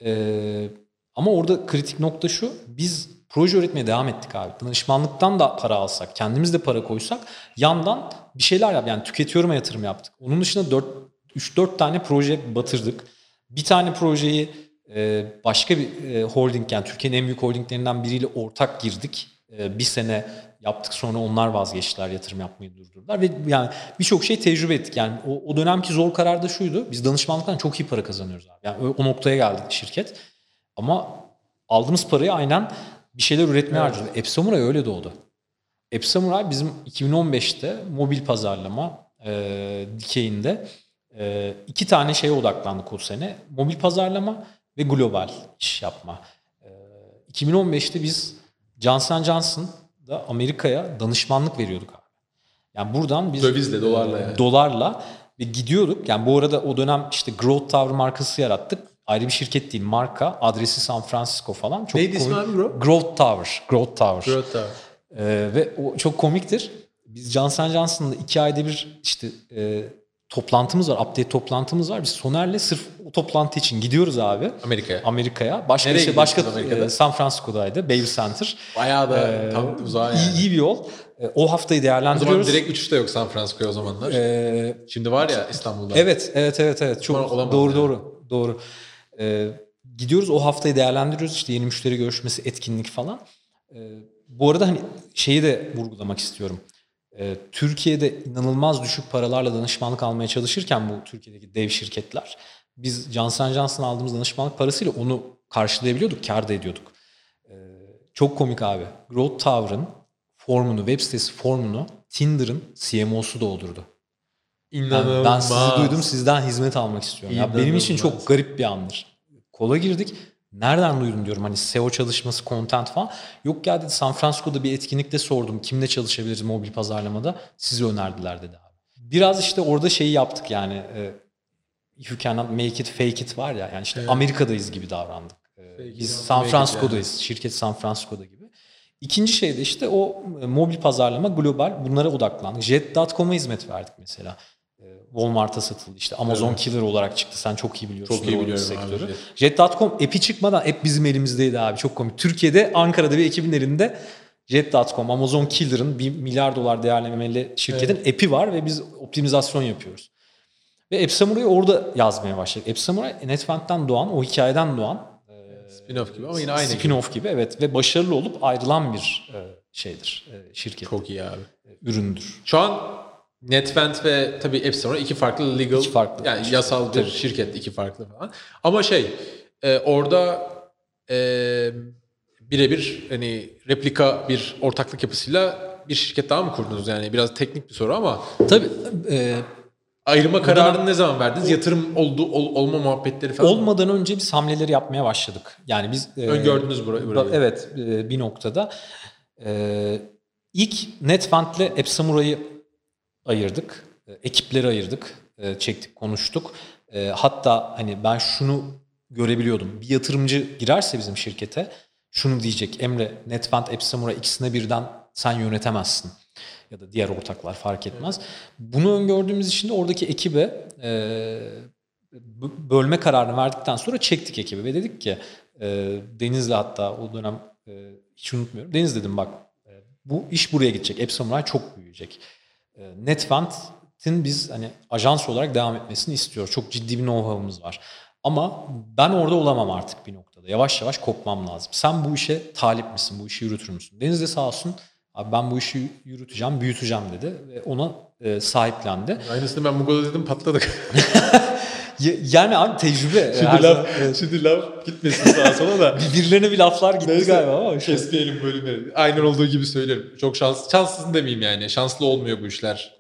Ee, ama orada kritik nokta şu. Biz proje üretmeye devam ettik abi. Danışmanlıktan da para alsak, kendimiz de para koysak yandan bir şeyler yap. Yani tüketiyorum'a yatırım yaptık. Onun dışında 4 3-4 tane proje batırdık. Bir tane projeyi e, başka bir e, holding yani Türkiye'nin en büyük holdinglerinden biriyle ortak girdik. E, bir sene yaptık sonra onlar vazgeçtiler yatırım yapmayı durdurdular ve yani birçok şey tecrübe ettik. Yani o, o dönemki zor karar da şuydu. Biz danışmanlıktan çok iyi para kazanıyoruz abi. Yani o, noktaya geldi şirket. Ama aldığımız parayı aynen bir şeyler üretmeye
Evet.
harcadık. Epsamuray öyle doğdu. Epsamuray bizim 2015'te mobil pazarlama e, dikeyinde e, iki tane şeye odaklandık o sene. Mobil pazarlama ve global iş yapma. E, 2015'te biz Johnson Johnson'da Amerika'ya danışmanlık veriyorduk abi. Yani buradan biz
Dövizle, dolarla
e,
yani.
dolarla ve gidiyorduk. Yani bu arada o dönem işte Growth Tower markası yarattık. Ayrı bir şirket değil marka. Adresi San Francisco falan. Çok
Neydi ismi
komik.
abi bro?
Growth Tower. Growth Tower.
Growth Tower.
Ee, ve o çok komiktir. Biz Johnson Johnson'da iki ayda bir işte e, toplantımız var, update toplantımız var. Biz Soner'le sırf o toplantı için gidiyoruz abi
Amerika'ya.
Amerika'ya. Başka
Nereye
işte başka
gidiyorsunuz Amerika'da?
e, San Francisco'daydı, Baby Center.
Bayağı da
Ee,
tam uzağa
iyi,
yani.
iyi bir yol. E, o haftayı
O zaman
değerlendiriyoruz.
direkt uçuş da yok San Francisco'ya o zamanlar.
Ee,
Şimdi var ya İstanbul'da.
Evet, evet, evet, evet. Çok doğru,
yani.
doğru, doğru. Ee, gidiyoruz o haftayı değerlendiriyoruz işte yeni müşteri görüşmesi, etkinlik falan. Ee, bu arada hani şeyi de vurgulamak istiyorum. Ee, Türkiye'de inanılmaz düşük paralarla danışmanlık almaya çalışırken bu Türkiye'deki dev şirketler biz Johnson Johnson aldığımız danışmanlık parasıyla onu karşılayabiliyorduk, kar da ediyorduk. Ee, çok komik abi. Growth Tower'ın formunu, web sitesi formunu Tinder'ın CMO'su doldurdu.
İnanılmaz.
ben sizi duydum sizden hizmet almak istiyorum. Ya benim için
İnanılmaz.
çok garip bir andır. Kola girdik. Nereden duydun diyorum hani SEO çalışması, content falan. Yok ya dedi San Francisco'da bir etkinlikte sordum. Kimle çalışabiliriz mobil pazarlamada? Sizi önerdiler dedi abi. Biraz işte orada şeyi yaptık yani. E, you cannot make it fake it var ya. Yani işte
Evet.
Amerika'dayız gibi davrandık. E, biz San Francisco'dayız. Şirket San Francisco'da gibi. İkinci şey de işte o e, mobil pazarlama global bunlara odaklandık. Jet.com'a hizmet verdik mesela. E, Walmart'a satıldı işte Amazon
Evet.
Killer olarak çıktı. Sen çok iyi biliyorsun.
Çok iyi biliyorum
sektörü.
abi.
Jet.com app'i çıkmadan app bizim elimizdeydi abi. Çok komik. Türkiye'de Ankara'da bir ekibin elinde Jet.com, Amazon Killer'ın bir milyar dolar değerlemeli şirketin app'i var ve biz optimizasyon yapıyoruz. Ve App Samurai'yi orada yazmaya başladık. App Samurai Netvent'ten doğan, o hikayeden doğan e,
Spin-off gibi ama yine aynı gibi.
spin-off gibi evet ve başarılı olup ayrılan bir e, şeydir, e, şirket,
Çok iyi abi.
üründür.
Şu an Netvent ve tabii Epsilon iki farklı legal,
İki farklı.
yani yasal bir
Tabii.
şirket iki farklı falan. Ama şey e, orada e, birebir hani replika bir ortaklık yapısıyla bir şirket daha mı kurdunuz yani biraz teknik bir soru ama
Tabii e,
ayırma kararını ne zaman verdiniz? Yatırım oldu ol- olma muhabbetleri falan. mı?
olmadan önce biz hamleleri yapmaya başladık. Yani biz e,
Öngördünüz burayı. burayı.
Da- Evet e, bir noktada. E, ilk Netvent'le App Samurai'yi ayırdık. E, ekipleri ayırdık. E, çektik, konuştuk. E, hatta hani ben şunu görebiliyordum. Bir yatırımcı girerse bizim şirkete şunu diyecek. Emre, Netvent, App Samurai ikisine birden sen yönetemezsin. Ya da diğer ortaklar fark etmez. Bunu öngördüğümüz için de oradaki ekibe e, bölme kararını verdikten sonra çektik ekibi ve dedik ki e, Deniz'le hatta o dönem e, hiç unutmuyorum. Deniz dedim bak bu iş buraya gidecek. App Samurai çok büyüyecek. E, Netvent'in biz hani ajans olarak devam etmesini istiyor. Çok ciddi bir know-how'ımız var. Ama ben orada olamam artık bir noktada. Yavaş yavaş kopmam lazım. Sen bu işe talip misin? Bu işi yürütür müsün? Deniz de sağ olsun abi ben bu işi yürüteceğim, büyüteceğim dedi. Ve ona e, sahiplendi.
Aynısını ben Mugo'da dedim patladık.
Ya- Yani abi tecrübe. Her
şimdi
zaman-
laf, şimdi laf gitmesin sağa sola da.
Birilerine bir laflar gitti
Neyse,
galiba ama. şey-
Kesmeyelim bölümleri. Aynen olduğu gibi söylerim. Çok şans, şanssız demeyeyim yani. Şanslı olmuyor bu işler.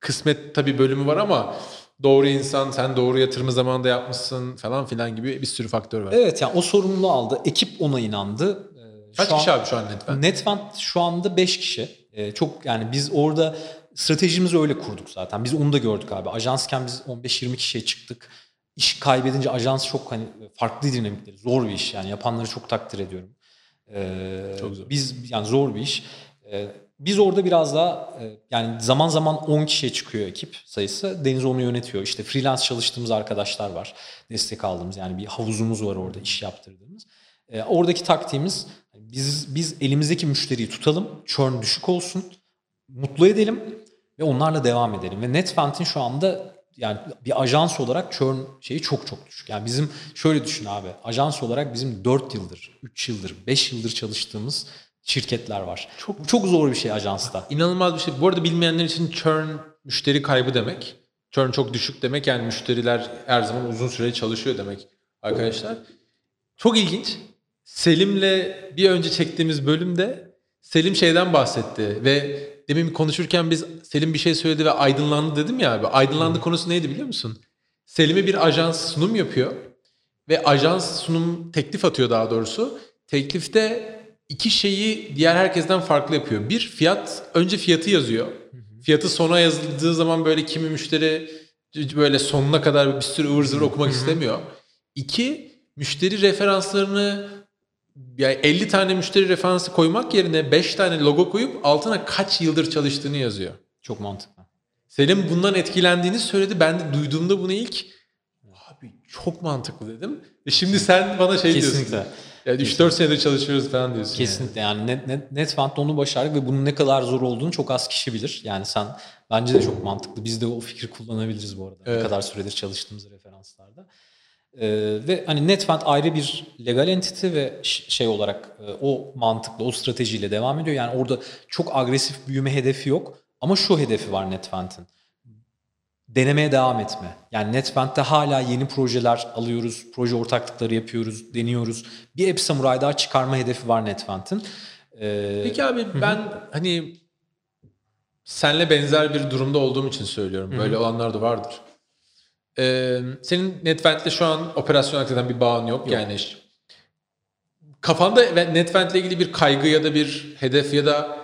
Kısmet tabii bölümü var ama doğru insan, sen doğru yatırımı zamanında yapmışsın falan filan gibi bir sürü faktör var.
Evet yani o sorumluluğu aldı. Ekip ona inandı. Ee,
Kaç
şu
kişi
an-
abi şu an Netvent?
Netvent şu anda 5 kişi. Ee, çok yani biz orada stratejimizi öyle kurduk zaten. Biz onu da gördük abi. Ajansken biz 15-20 kişiye çıktık. İş kaybedince ajans çok hani farklı dinamikleri. Zor bir iş yani. Yapanları çok takdir ediyorum. Ee,
Çok zor.
Biz yani zor bir iş. Ee, biz orada biraz daha e, yani zaman zaman 10 kişiye çıkıyor ekip sayısı. Deniz onu yönetiyor. İşte freelance çalıştığımız arkadaşlar var. Destek aldığımız yani bir havuzumuz var orada iş yaptırdığımız. Ee, oradaki taktiğimiz biz biz elimizdeki müşteriyi tutalım. Churn düşük olsun. Mutlu edelim ve onlarla devam edelim. Ve Netfent'in şu anda yani bir ajans olarak churn şeyi çok çok düşük. Yani bizim şöyle düşün abi. Ajans olarak bizim 4 yıldır, 3 yıldır, 5 yıldır çalıştığımız şirketler var. Çok çok zor bir şey ajansta.
İnanılmaz bir şey. Bu arada bilmeyenler için churn müşteri kaybı demek. Churn çok düşük demek yani müşteriler her zaman uzun süre çalışıyor demek arkadaşlar. Çok ilginç. Selim'le bir önce çektiğimiz bölümde Selim şeyden bahsetti ve demin konuşurken biz Selim bir şey söyledi ve aydınlandı dedim ya abi. Aydınlandı konusu neydi biliyor musun? Selim'e bir ajans sunum yapıyor ve ajans sunum teklif atıyor daha doğrusu. Teklifte iki şeyi diğer herkesten farklı yapıyor. Bir fiyat önce fiyatı yazıyor. Fiyatı sona yazıldığı zaman böyle kimi müşteri böyle sonuna kadar bir sürü ıvır zıvır okumak istemiyor. İki müşteri referanslarını yani 50 tane müşteri referansı koymak yerine 5 tane logo koyup altına kaç yıldır çalıştığını yazıyor.
Çok mantıklı.
Selim bundan etkilendiğini söyledi. Ben de duyduğumda bunu ilk abi çok mantıklı dedim. Ve şimdi sen bana şey
Kesinlikle.
diyorsun. Yani 3-4 senedir çalışıyoruz falan diyorsun. yani.
Kesinlikle yani Net, Net, Netfund'da onu başardık ve bunun ne kadar zor olduğunu çok az kişi bilir. Yani sen bence de çok mantıklı. Biz de o fikri kullanabiliriz bu arada. Ne
Evet.
kadar süredir çalıştığımız referanslarda. Ee, ve hani Netfund ayrı bir legal entity ve şey olarak e, o mantıkla, o stratejiyle devam ediyor. Yani orada çok agresif büyüme hedefi yok. Ama şu hedefi var Netfund'ın. Denemeye devam etme. Yani Netfund'da hala yeni projeler alıyoruz, proje ortaklıkları yapıyoruz, deniyoruz. Bir App Samurai daha çıkarma hedefi var Netfund'ın. Ee,
Peki abi ben hani senle benzer bir durumda olduğum için söylüyorum. Böyle olanlar da vardır. Ee, senin Netvent'le şu an operasyon hakikaten bir bağın yok. Yani kafanda ve Netvent'le ilgili bir kaygı ya da bir hedef ya da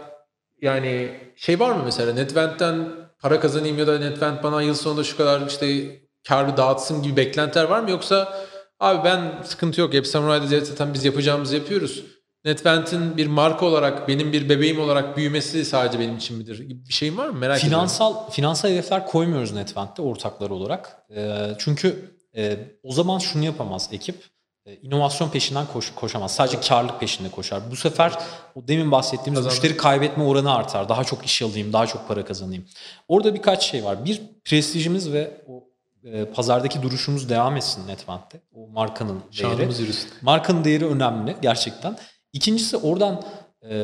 yani şey var mı mesela Netvent'ten para kazanayım ya da Netvent bana yıl sonunda şu kadar işte karı dağıtsın gibi beklentiler var mı yoksa abi ben sıkıntı yok hep Samurai'da zaten biz yapacağımızı yapıyoruz. Netvent'in bir marka olarak benim bir bebeğim olarak büyümesi sadece benim için midir? Gibi bir şeyin var mı? Merak ediyorum.
Finansal finansal hedefler koymuyoruz Netfund'de ortaklar olarak. Ee, çünkü e, o zaman şunu yapamaz ekip. E, inovasyon peşinden koş, koşamaz. Sadece karlılık peşinde koşar. Bu sefer o demin bahsettiğimiz
Kazandı.
müşteri kaybetme oranı artar. Daha çok iş alayım, daha çok para kazanayım. Orada birkaç şey var. Bir prestijimiz ve o e, pazardaki duruşumuz devam etsin Netfund'de. O markanın değeri.
Yürüsün.
Markanın değeri önemli gerçekten. İkincisi oradan e,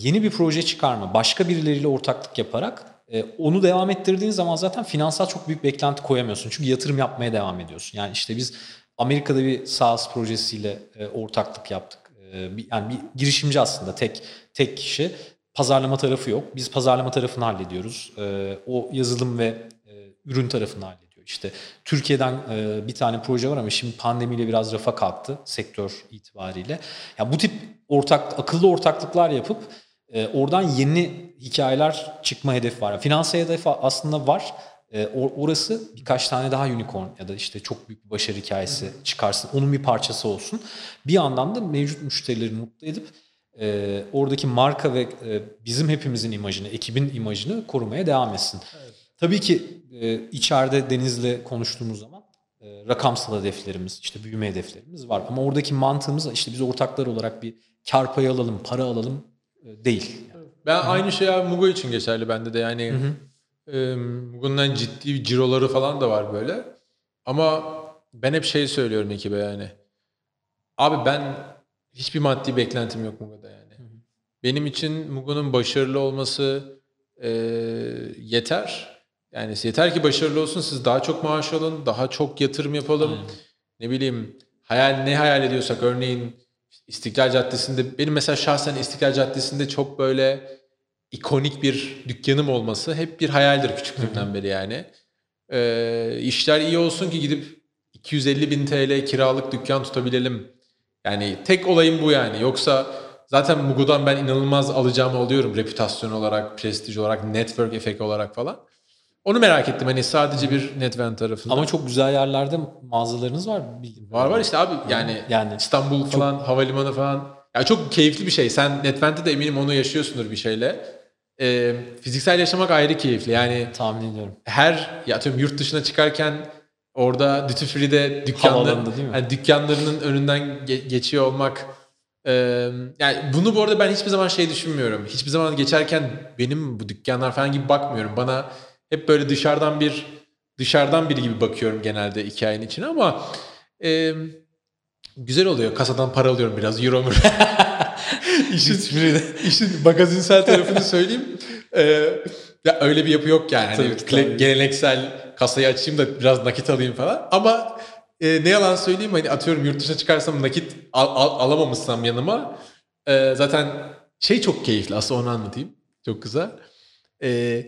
yeni bir proje çıkarma, başka birileriyle ortaklık yaparak e, onu devam ettirdiğin zaman zaten finansal çok büyük beklenti koyamıyorsun. Çünkü yatırım yapmaya devam ediyorsun. Yani işte biz Amerika'da bir SaaS projesiyle e, ortaklık yaptık. E, bir, yani bir girişimci aslında tek tek kişi. Pazarlama tarafı yok. Biz pazarlama tarafını hallediyoruz. E, o yazılım ve e, ürün tarafını hallediyor. İşte Türkiye'den e, bir tane proje var ama şimdi pandemiyle biraz rafa kalktı sektör itibariyle. Ya bu tip ortak akıllı ortaklıklar yapıp e, oradan yeni hikayeler çıkma hedefi var. Finansal hedef aslında var. E, or- orası birkaç tane daha unicorn ya da işte çok büyük bir başarı hikayesi çıkarsın. Onun bir parçası olsun. Bir yandan da mevcut müşterileri mutlu edip e, oradaki marka ve e, bizim hepimizin imajını, ekibin imajını korumaya devam etsin. Tabii ki e, içeride Deniz'le konuştuğumuz zaman rakamsal hedeflerimiz, işte büyüme hedeflerimiz var. Ama oradaki mantığımız işte biz ortaklar olarak bir kar payı alalım, para alalım e, değil.
Ben aynı şey abi Mugo için geçerli bende de yani. E, Mugo'nun ciddi ciroları falan da var böyle. Ama ben hep şey söylüyorum ekibe yani. Abi ben hiçbir maddi beklentim yok Mugo'da yani. Benim için Mugo'nun başarılı olması e, yeter. Yani yeter ki başarılı olsun. Siz daha çok maaş alın, daha çok yatırım yapalım. Ne bileyim hayal ne hayal ediyorsak örneğin İstiklal Caddesi'nde benim mesela şahsen İstiklal Caddesi'nde çok böyle ikonik bir dükkanım olması hep bir hayaldir küçüklüğümden beri yani. Ee, işler iyi olsun ki gidip 250 bin TL kiralık dükkan tutabilelim. Yani tek olayım bu yani. Yoksa zaten Mugo'dan ben inanılmaz alacağımı alıyorum reputasyon olarak, prestij olarak, network efekt olarak falan. Onu merak ettim hani sadece bir Netven tarafında.
Ama çok güzel yerlerde mağazalarınız var. bildiğim
Var var işte abi yani,
Yani
İstanbul falan havalimanı falan. Ya çok keyifli bir şey. Sen Netvent'te de eminim onu yaşıyorsundur bir şeyle. Ee, fiziksel yaşamak ayrı keyifli. Yani
tahmin ediyorum.
her ya atıyorum yurt dışına çıkarken orada duty free'de dükkanlar,
Havalanında değil mi?
yani dükkanlarının önünden ge- geçiyor olmak Ee, yani bunu bu arada ben hiçbir zaman şey düşünmüyorum. Hiçbir zaman geçerken benim bu dükkanlar falan gibi bakmıyorum. Bana hep böyle dışarıdan bir dışarıdan biri gibi bakıyorum genelde hikayenin içine ama e, güzel oluyor. Kasadan para alıyorum biraz. Euro işin, işin magazinsel tarafını söyleyeyim. Ee, ya öyle bir yapı yok yani.
Tabii tabii.
geleneksel kasayı açayım da biraz nakit alayım falan. Ama e, ne yalan söyleyeyim hani atıyorum yurt dışına çıkarsam nakit al, al- alamamışsam yanıma e, zaten şey çok keyifli aslında onu anlatayım. Çok güzel. E,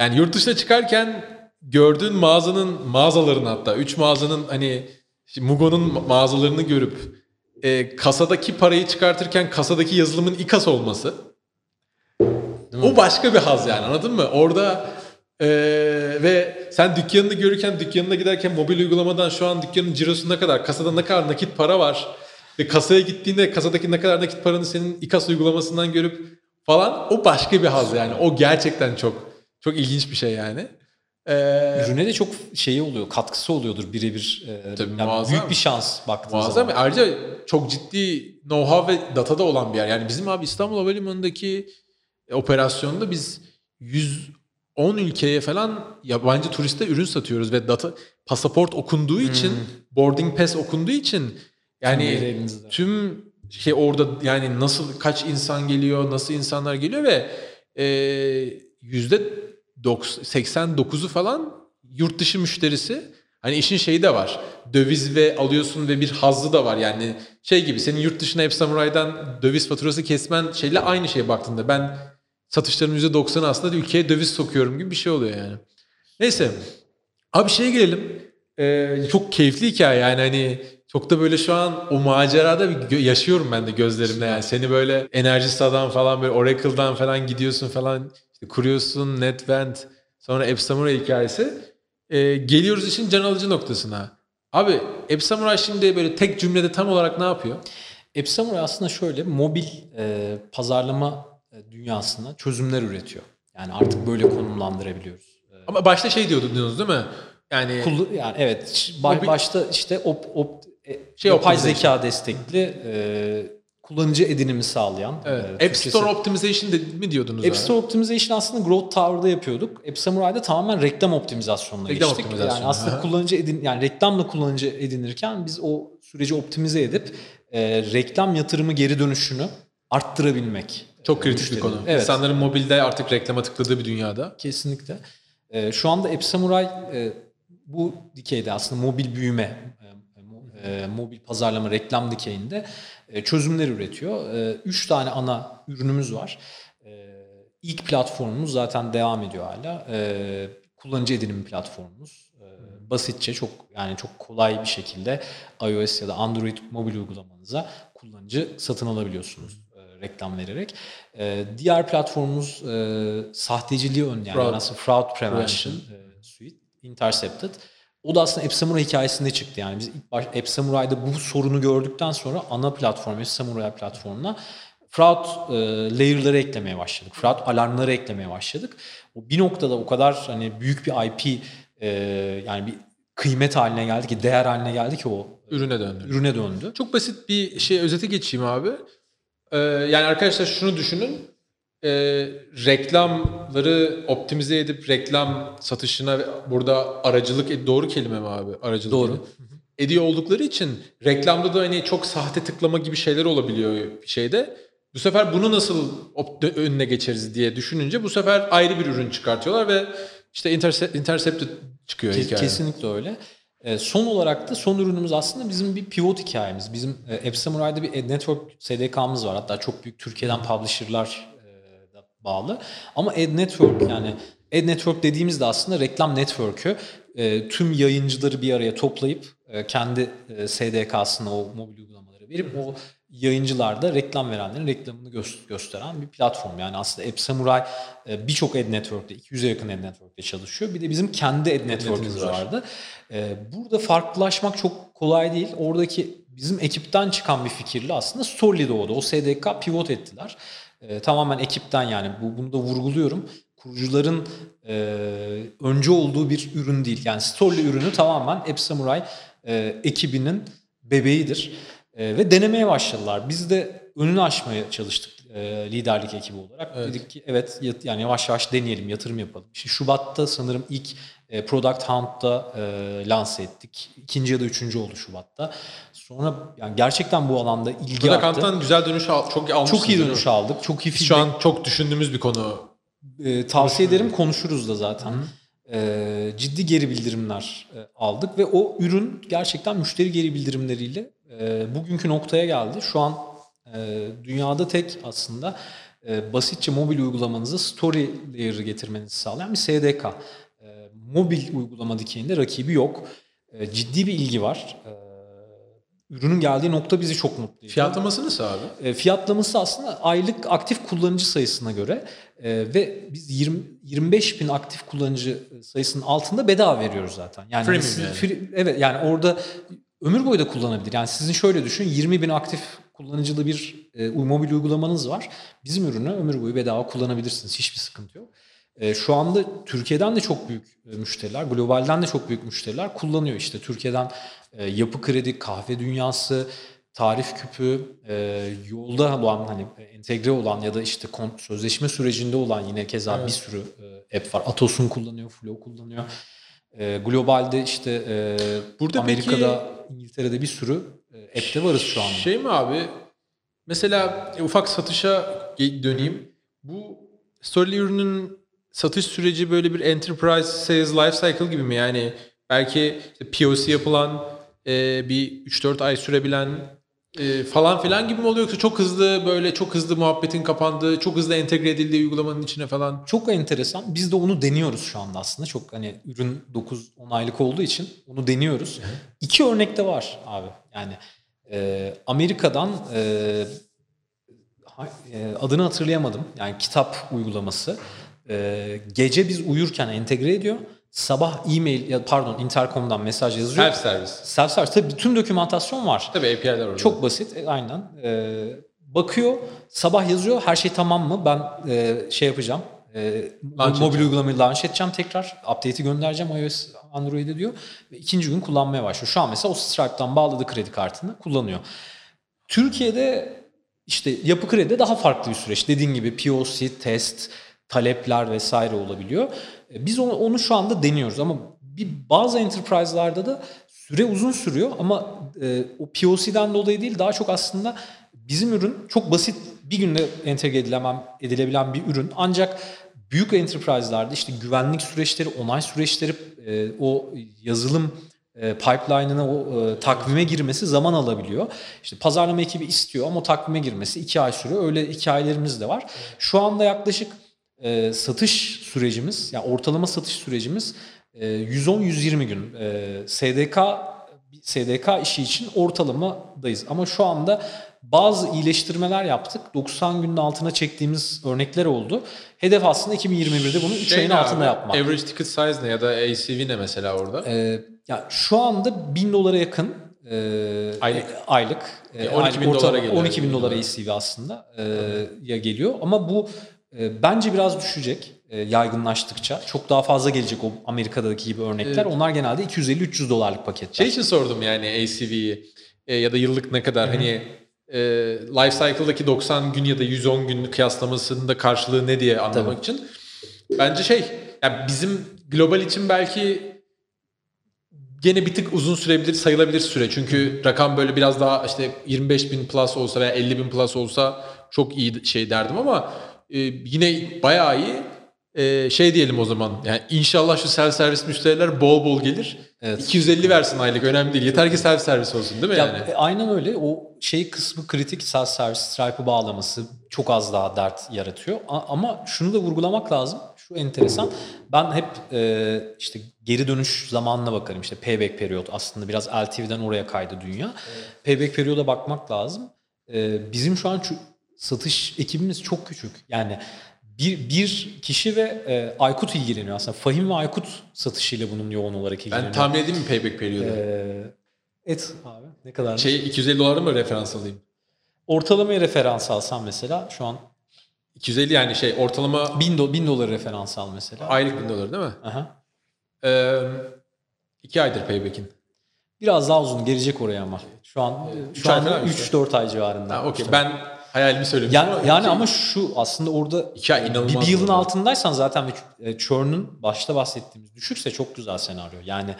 yani yurt dışına çıkarken gördüğün mağazanın mağazaların hatta 3 mağazanın hani Mugo'nun ma- mağazalarını görüp e, kasadaki parayı çıkartırken kasadaki yazılımın İKAS olması o başka bir haz yani anladın mı? Orada e, ve sen dükkanını görürken dükkanına giderken mobil uygulamadan şu an dükkanın cirosu ne kadar kasada ne kadar nakit para var ve kasaya gittiğinde kasadaki ne kadar nakit paranı senin İKAS uygulamasından görüp falan o başka bir haz yani. O gerçekten çok çok ilginç bir şey yani. E,
Ürüne de çok şeyi oluyor, katkısı oluyordur birebir. e,
Tabii,
yani
muazzam.
Büyük bir şans baktığın
Muazzam.
zaman.
Ayrıca çok ciddi know-how ve datada olan bir yer. Yani bizim abi İstanbul Havalimanı'ndaki operasyonda biz 110 ülkeye falan yabancı turiste ürün satıyoruz ve data pasaport okunduğu için, boarding pass okunduğu için
Yani elinizde.
tüm şey orada yani nasıl kaç insan geliyor, nasıl insanlar geliyor ve e, yüzde 89'u falan yurt dışı müşterisi. Hani işin şeyi de var. Döviz ve alıyorsun ve bir hazzı da var. Yani şey gibi senin yurt dışına hep Samuray'dan döviz faturası kesmen şeyle aynı şeye baktığında ben satışlarımın %90'ı aslında ülkeye döviz sokuyorum gibi bir şey oluyor yani. Neyse. Abi şeye gelelim. Ee, çok keyifli hikaye yani hani çok da böyle şu an o macerada bir yaşıyorum ben de gözlerimde yani. Seni böyle Enerjista'dan falan böyle Oracle'dan falan gidiyorsun falan kuruyorsun NetVent sonra App Samurai hikayesi. Ee, geliyoruz işin can alıcı noktasına. Abi App Samurai şimdi böyle tek cümlede tam olarak ne yapıyor?
App Samurai aslında şöyle mobil e, pazarlama e, dünyasına çözümler üretiyor. Yani artık böyle konumlandırabiliyoruz. E,
Ama başta şey diyordunuz değil mi? Yani
kullu- yani evet ş- ba-
Mobil-
başta işte op, op, e,
Şey
yapay zeka destekli e, kullanıcı edinimi sağlayan.
evet,
e,
App Store Optimization de, mi diyordunuz?
App? Store Optimization aslında Growth Tower'da yapıyorduk. App Samurai'da tamamen reklam optimizasyonuna
Reklam
geçtik.
optimizasyonu,
Yani aslında kullanıcı edin yani reklamla kullanıcı edinirken biz o süreci optimize edip e, reklam yatırımı geri dönüşünü arttırabilmek.
Çok
e,
kritik bir konu.
Evet.
İnsanların mobilde artık reklama tıkladığı bir dünyada.
Kesinlikle. Ee, şu anda App Samurai e, bu dikeyde aslında mobil büyüme, e, e, mobil pazarlama, reklam dikeyinde e, çözümler üretiyor. E, üç tane ana ürünümüz var. E, ilk platformumuz zaten devam ediyor hala. E, kullanıcı edinim platformumuz. E, basitçe çok yani çok kolay bir şekilde iOS ya da Android mobil uygulamanıza kullanıcı satın alabiliyorsunuz e, reklam vererek. E, diğer platformumuz e, sahteciliği önleyen
Fraud.
yani aslında Fraud Prevention e, Suite, Intercepted. O da aslında App Samurai hikayesinde çıktı. Yani biz ilk baş App Samurai'da bu sorunu gördükten sonra ana platform App Samurai platformuna fraud e, layer'ları eklemeye başladık. Fraud alarmları eklemeye başladık. O bir noktada o kadar hani büyük bir IP e, yani bir kıymet haline geldi ki değer haline geldi ki o
Ürüne döndü.
ürüne döndü.
Çok basit bir şey özete geçeyim abi. Ee, yani arkadaşlar şunu düşünün. Ee, reklamları optimize edip reklam satışına burada aracılık doğru kelime mi abi? Aracılık
Doğru.
edip- ediyor oldukları için reklamda da hani çok sahte tıklama gibi şeyler olabiliyor bir şeyde. Bu sefer bunu nasıl önüne geçeriz diye düşününce bu sefer ayrı bir ürün çıkartıyorlar ve işte interse- intercepted çıkıyor
Kes-
hikaye.
Kesinlikle öyle. E, son olarak da son ürünümüz aslında bizim bir pivot hikayemiz. Bizim e, App Samurai'da bir Ad Network SDK'mız var. Hatta çok büyük Türkiye'den publisher'lar e, bağlı. Ama Ad Network yani Ad Network dediğimizde aslında reklam network'ü e, tüm yayıncıları bir araya toplayıp e, kendi e, SDK'sını o mobil uygulamaları verip o yayıncılarda reklam verenlerin reklamını gö- gösteren bir platform. Yani aslında App Samurai e, birçok ad network'te, 200'e yakın ad network'te çalışıyor. Bir de bizim kendi ad network'ümüz
var.
vardı. E, burada farklılaşmak çok kolay değil. Oradaki bizim ekipten çıkan bir fikirle aslında Story doğdu. O SDK pivot ettiler. E, tamamen ekipten yani bu, bunu da vurguluyorum. Kurucuların e, önce olduğu bir ürün değil. Yani Story ürünü tamamen App Samurai e, ekibinin bebeğidir. E, ve denemeye başladılar. Biz de önünü aşmaya çalıştık e, liderlik ekibi olarak.
Evet.
Dedik ki evet yani yavaş yavaş deneyelim, yatırım yapalım. İşte Şubat'ta sanırım ilk e, Product Hunt'ta e, lanse ettik. İkinci ya da üçüncü oldu Şubat'ta. Sonra yani gerçekten bu alanda ilgi
Burada
arttı.
Kant'tan güzel dönüş al, çok almışsınız.
Çok iyi dönüş aldık. Çok iyi feedback.
Şu an çok düşündüğümüz bir konu.
E, tavsiye ederim konuşuruz da zaten. E, ciddi geri bildirimler e, aldık ve o ürün gerçekten müşteri geri bildirimleriyle e, bugünkü noktaya geldi. Şu an e, dünyada tek aslında e, basitçe mobil uygulamanıza story layer'ı getirmenizi sağlayan bir SDK. E, mobil uygulama dikeyinde rakibi yok. E, ciddi bir ilgi var. E, ürünün geldiği nokta bizi çok mutlu ediyor.
Fiyatlaması nasıl abi?
E, fiyatlaması aslında aylık aktif kullanıcı sayısına göre e, ve biz 20, 25 bin aktif kullanıcı sayısının altında bedava veriyoruz zaten. Yani
Premium
siz-
yani.
free- evet yani orada ömür boyu da kullanabilir. Yani sizin şöyle düşün 20 bin aktif kullanıcılı bir e, mobil uygulamanız var. Bizim ürünü ömür boyu bedava kullanabilirsiniz. Hiçbir sıkıntı yok. E, şu anda Türkiye'den de çok büyük e, müşteriler, globalden de çok büyük müşteriler kullanıyor. İşte Türkiye'den e, Yapı Kredi, Kahve Dünyası, Tarif Küpü, e, yolda olan hani entegre olan ya da işte kont sözleşme sürecinde olan yine keza bir sürü e, app var. Atos'un kullanıyor, Flow kullanıyor. E, globalde işte e,
Burada
Amerika'da, İngiltere'de bir sürü e, app'te varız şu anda.
Şey mi abi? Mesela e, ufak satışa döneyim. Bu Story ürünün satış süreci böyle bir enterprise sales life cycle gibi mi? Yani belki işte POC yapılan e, bir 3-4 ay sürebilen e, falan filan gibi mi oluyor yoksa çok hızlı böyle çok hızlı muhabbetin kapandığı, çok hızlı entegre edildiği uygulamanın içine falan?
Çok enteresan. Biz de onu deniyoruz şu anda aslında. Çok hani ürün 9-10 aylık olduğu için onu deniyoruz. İki örnek de var abi. Yani e, Amerika'dan e, e, adını hatırlayamadım. Yani kitap uygulaması. E, gece biz uyurken entegre ediyor. Sabah e-mail ya pardon intercom'dan mesaj yazıyor.
Self service.
Self service. Tabii tüm dokümantasyon var.
Tabii API'ler orada.
Çok basit e, aynen. Ee, bakıyor sabah yazıyor her şey tamam mı ben e, şey yapacağım. E,
Launch
mobil
edeceğim.
uygulamayı launch edeceğim tekrar. Update'i göndereceğim iOS Android'e diyor. Ve ikinci gün kullanmaya başlıyor. Şu an mesela o Stripe'dan bağladı kredi kartını kullanıyor. Türkiye'de işte yapı kredide daha farklı bir süreç. Dediğin gibi POC, test, talepler vesaire olabiliyor. E, Biz onu, onu şu anda deniyoruz ama bir bazı enterprise'larda da süre uzun sürüyor ama e, o POC'den dolayı değil daha çok aslında bizim ürün çok basit bir günde entegre edilemem, edilebilen bir ürün ancak büyük enterprise'larda işte güvenlik süreçleri, onay süreçleri, e, o yazılım e, pipeline'ına o e, takvime girmesi zaman alabiliyor. İşte pazarlama ekibi istiyor ama takvime girmesi iki ay sürüyor. Öyle hikayelerimiz de var. Şu anda yaklaşık e, satış sürecimiz, yani ortalama satış sürecimiz e, 110-120 gün. E, SDK SDK işi için ortalamadayız. Ama şu anda bazı iyileştirmeler yaptık. 90 günün altına çektiğimiz örnekler oldu. Hedef aslında 2021'de bunu 3
Şey
ayın altında
abi?
yapmak.
Average ticket size ne ya da ACV ne mesela orada?
Ee, ya şu anda 1000 dolara yakın e,
Aylık.
e, aylık. E,
12 bin
aylık
dolara geliyor.
12 bin dolara ACV aslında e, ya geliyor. Ama bu bence biraz düşecek e, yaygınlaştıkça. Çok daha fazla gelecek o Amerika'daki gibi örnekler. Onlar genelde 250-300 dolarlık paketler.
Şey için sordum yani ACV'yi e, ya da yıllık ne kadar hani e, life cycle'daki 90 gün ya da 110 gün kıyaslamasının da karşılığı ne diye anlamak için. Bence şey yani bizim global için belki gene bir tık uzun sürebilir sayılabilir süre. Çünkü rakam böyle biraz daha işte 25 bin plus olsa veya 50 bin plus olsa çok iyi şey derdim ama e, yine bayağı iyi. E, şey diyelim o zaman yani inşallah şu self servis müşteriler bol bol gelir.
Evet.
250 versin aylık önemli değil. Yeter ki self servis olsun değil mi
Ya,
yani?
e, aynen öyle. O şey kısmı kritik self service Stripe'ı bağlaması çok az daha dert yaratıyor. A- ama şunu da vurgulamak lazım. şu enteresan. Ben hep e, işte geri dönüş zamanına bakarım. İşte payback periyot aslında biraz LTV'den oraya kaydı dünya. Payback periyoda bakmak lazım. E, bizim şu an satış ekibimiz çok küçük. Yani bir, bir kişi ve e, Aykut ilgileniyor aslında. Fahim ve Aykut satışıyla bunun yoğun olarak ilgileniyor.
Ben tahmin edeyim mi payback periyodu?
E, et abi ne kadar?
şey 250 dolara mı referans alayım?
Ortalamaya referans alsam mesela şu an
250 yani şey ortalama
1000, do, 1000 dolar referans al mesela.
aylık 1000 dolar değil mi?
Aha.
Ee, iki aydır payback'in.
Biraz daha uzun gelecek oraya ama. Şu an şu an
falan işte.
3-4 ay civarında.
Ha, okey. Ben hayalimi söylemiştim.
Yani, yani
iki-
ama şu aslında orada
inanılmaz.
bir, bir yılın altındaysan zaten ve e, churn'un başta bahsettiğimiz düşükse çok güzel senaryo. Yani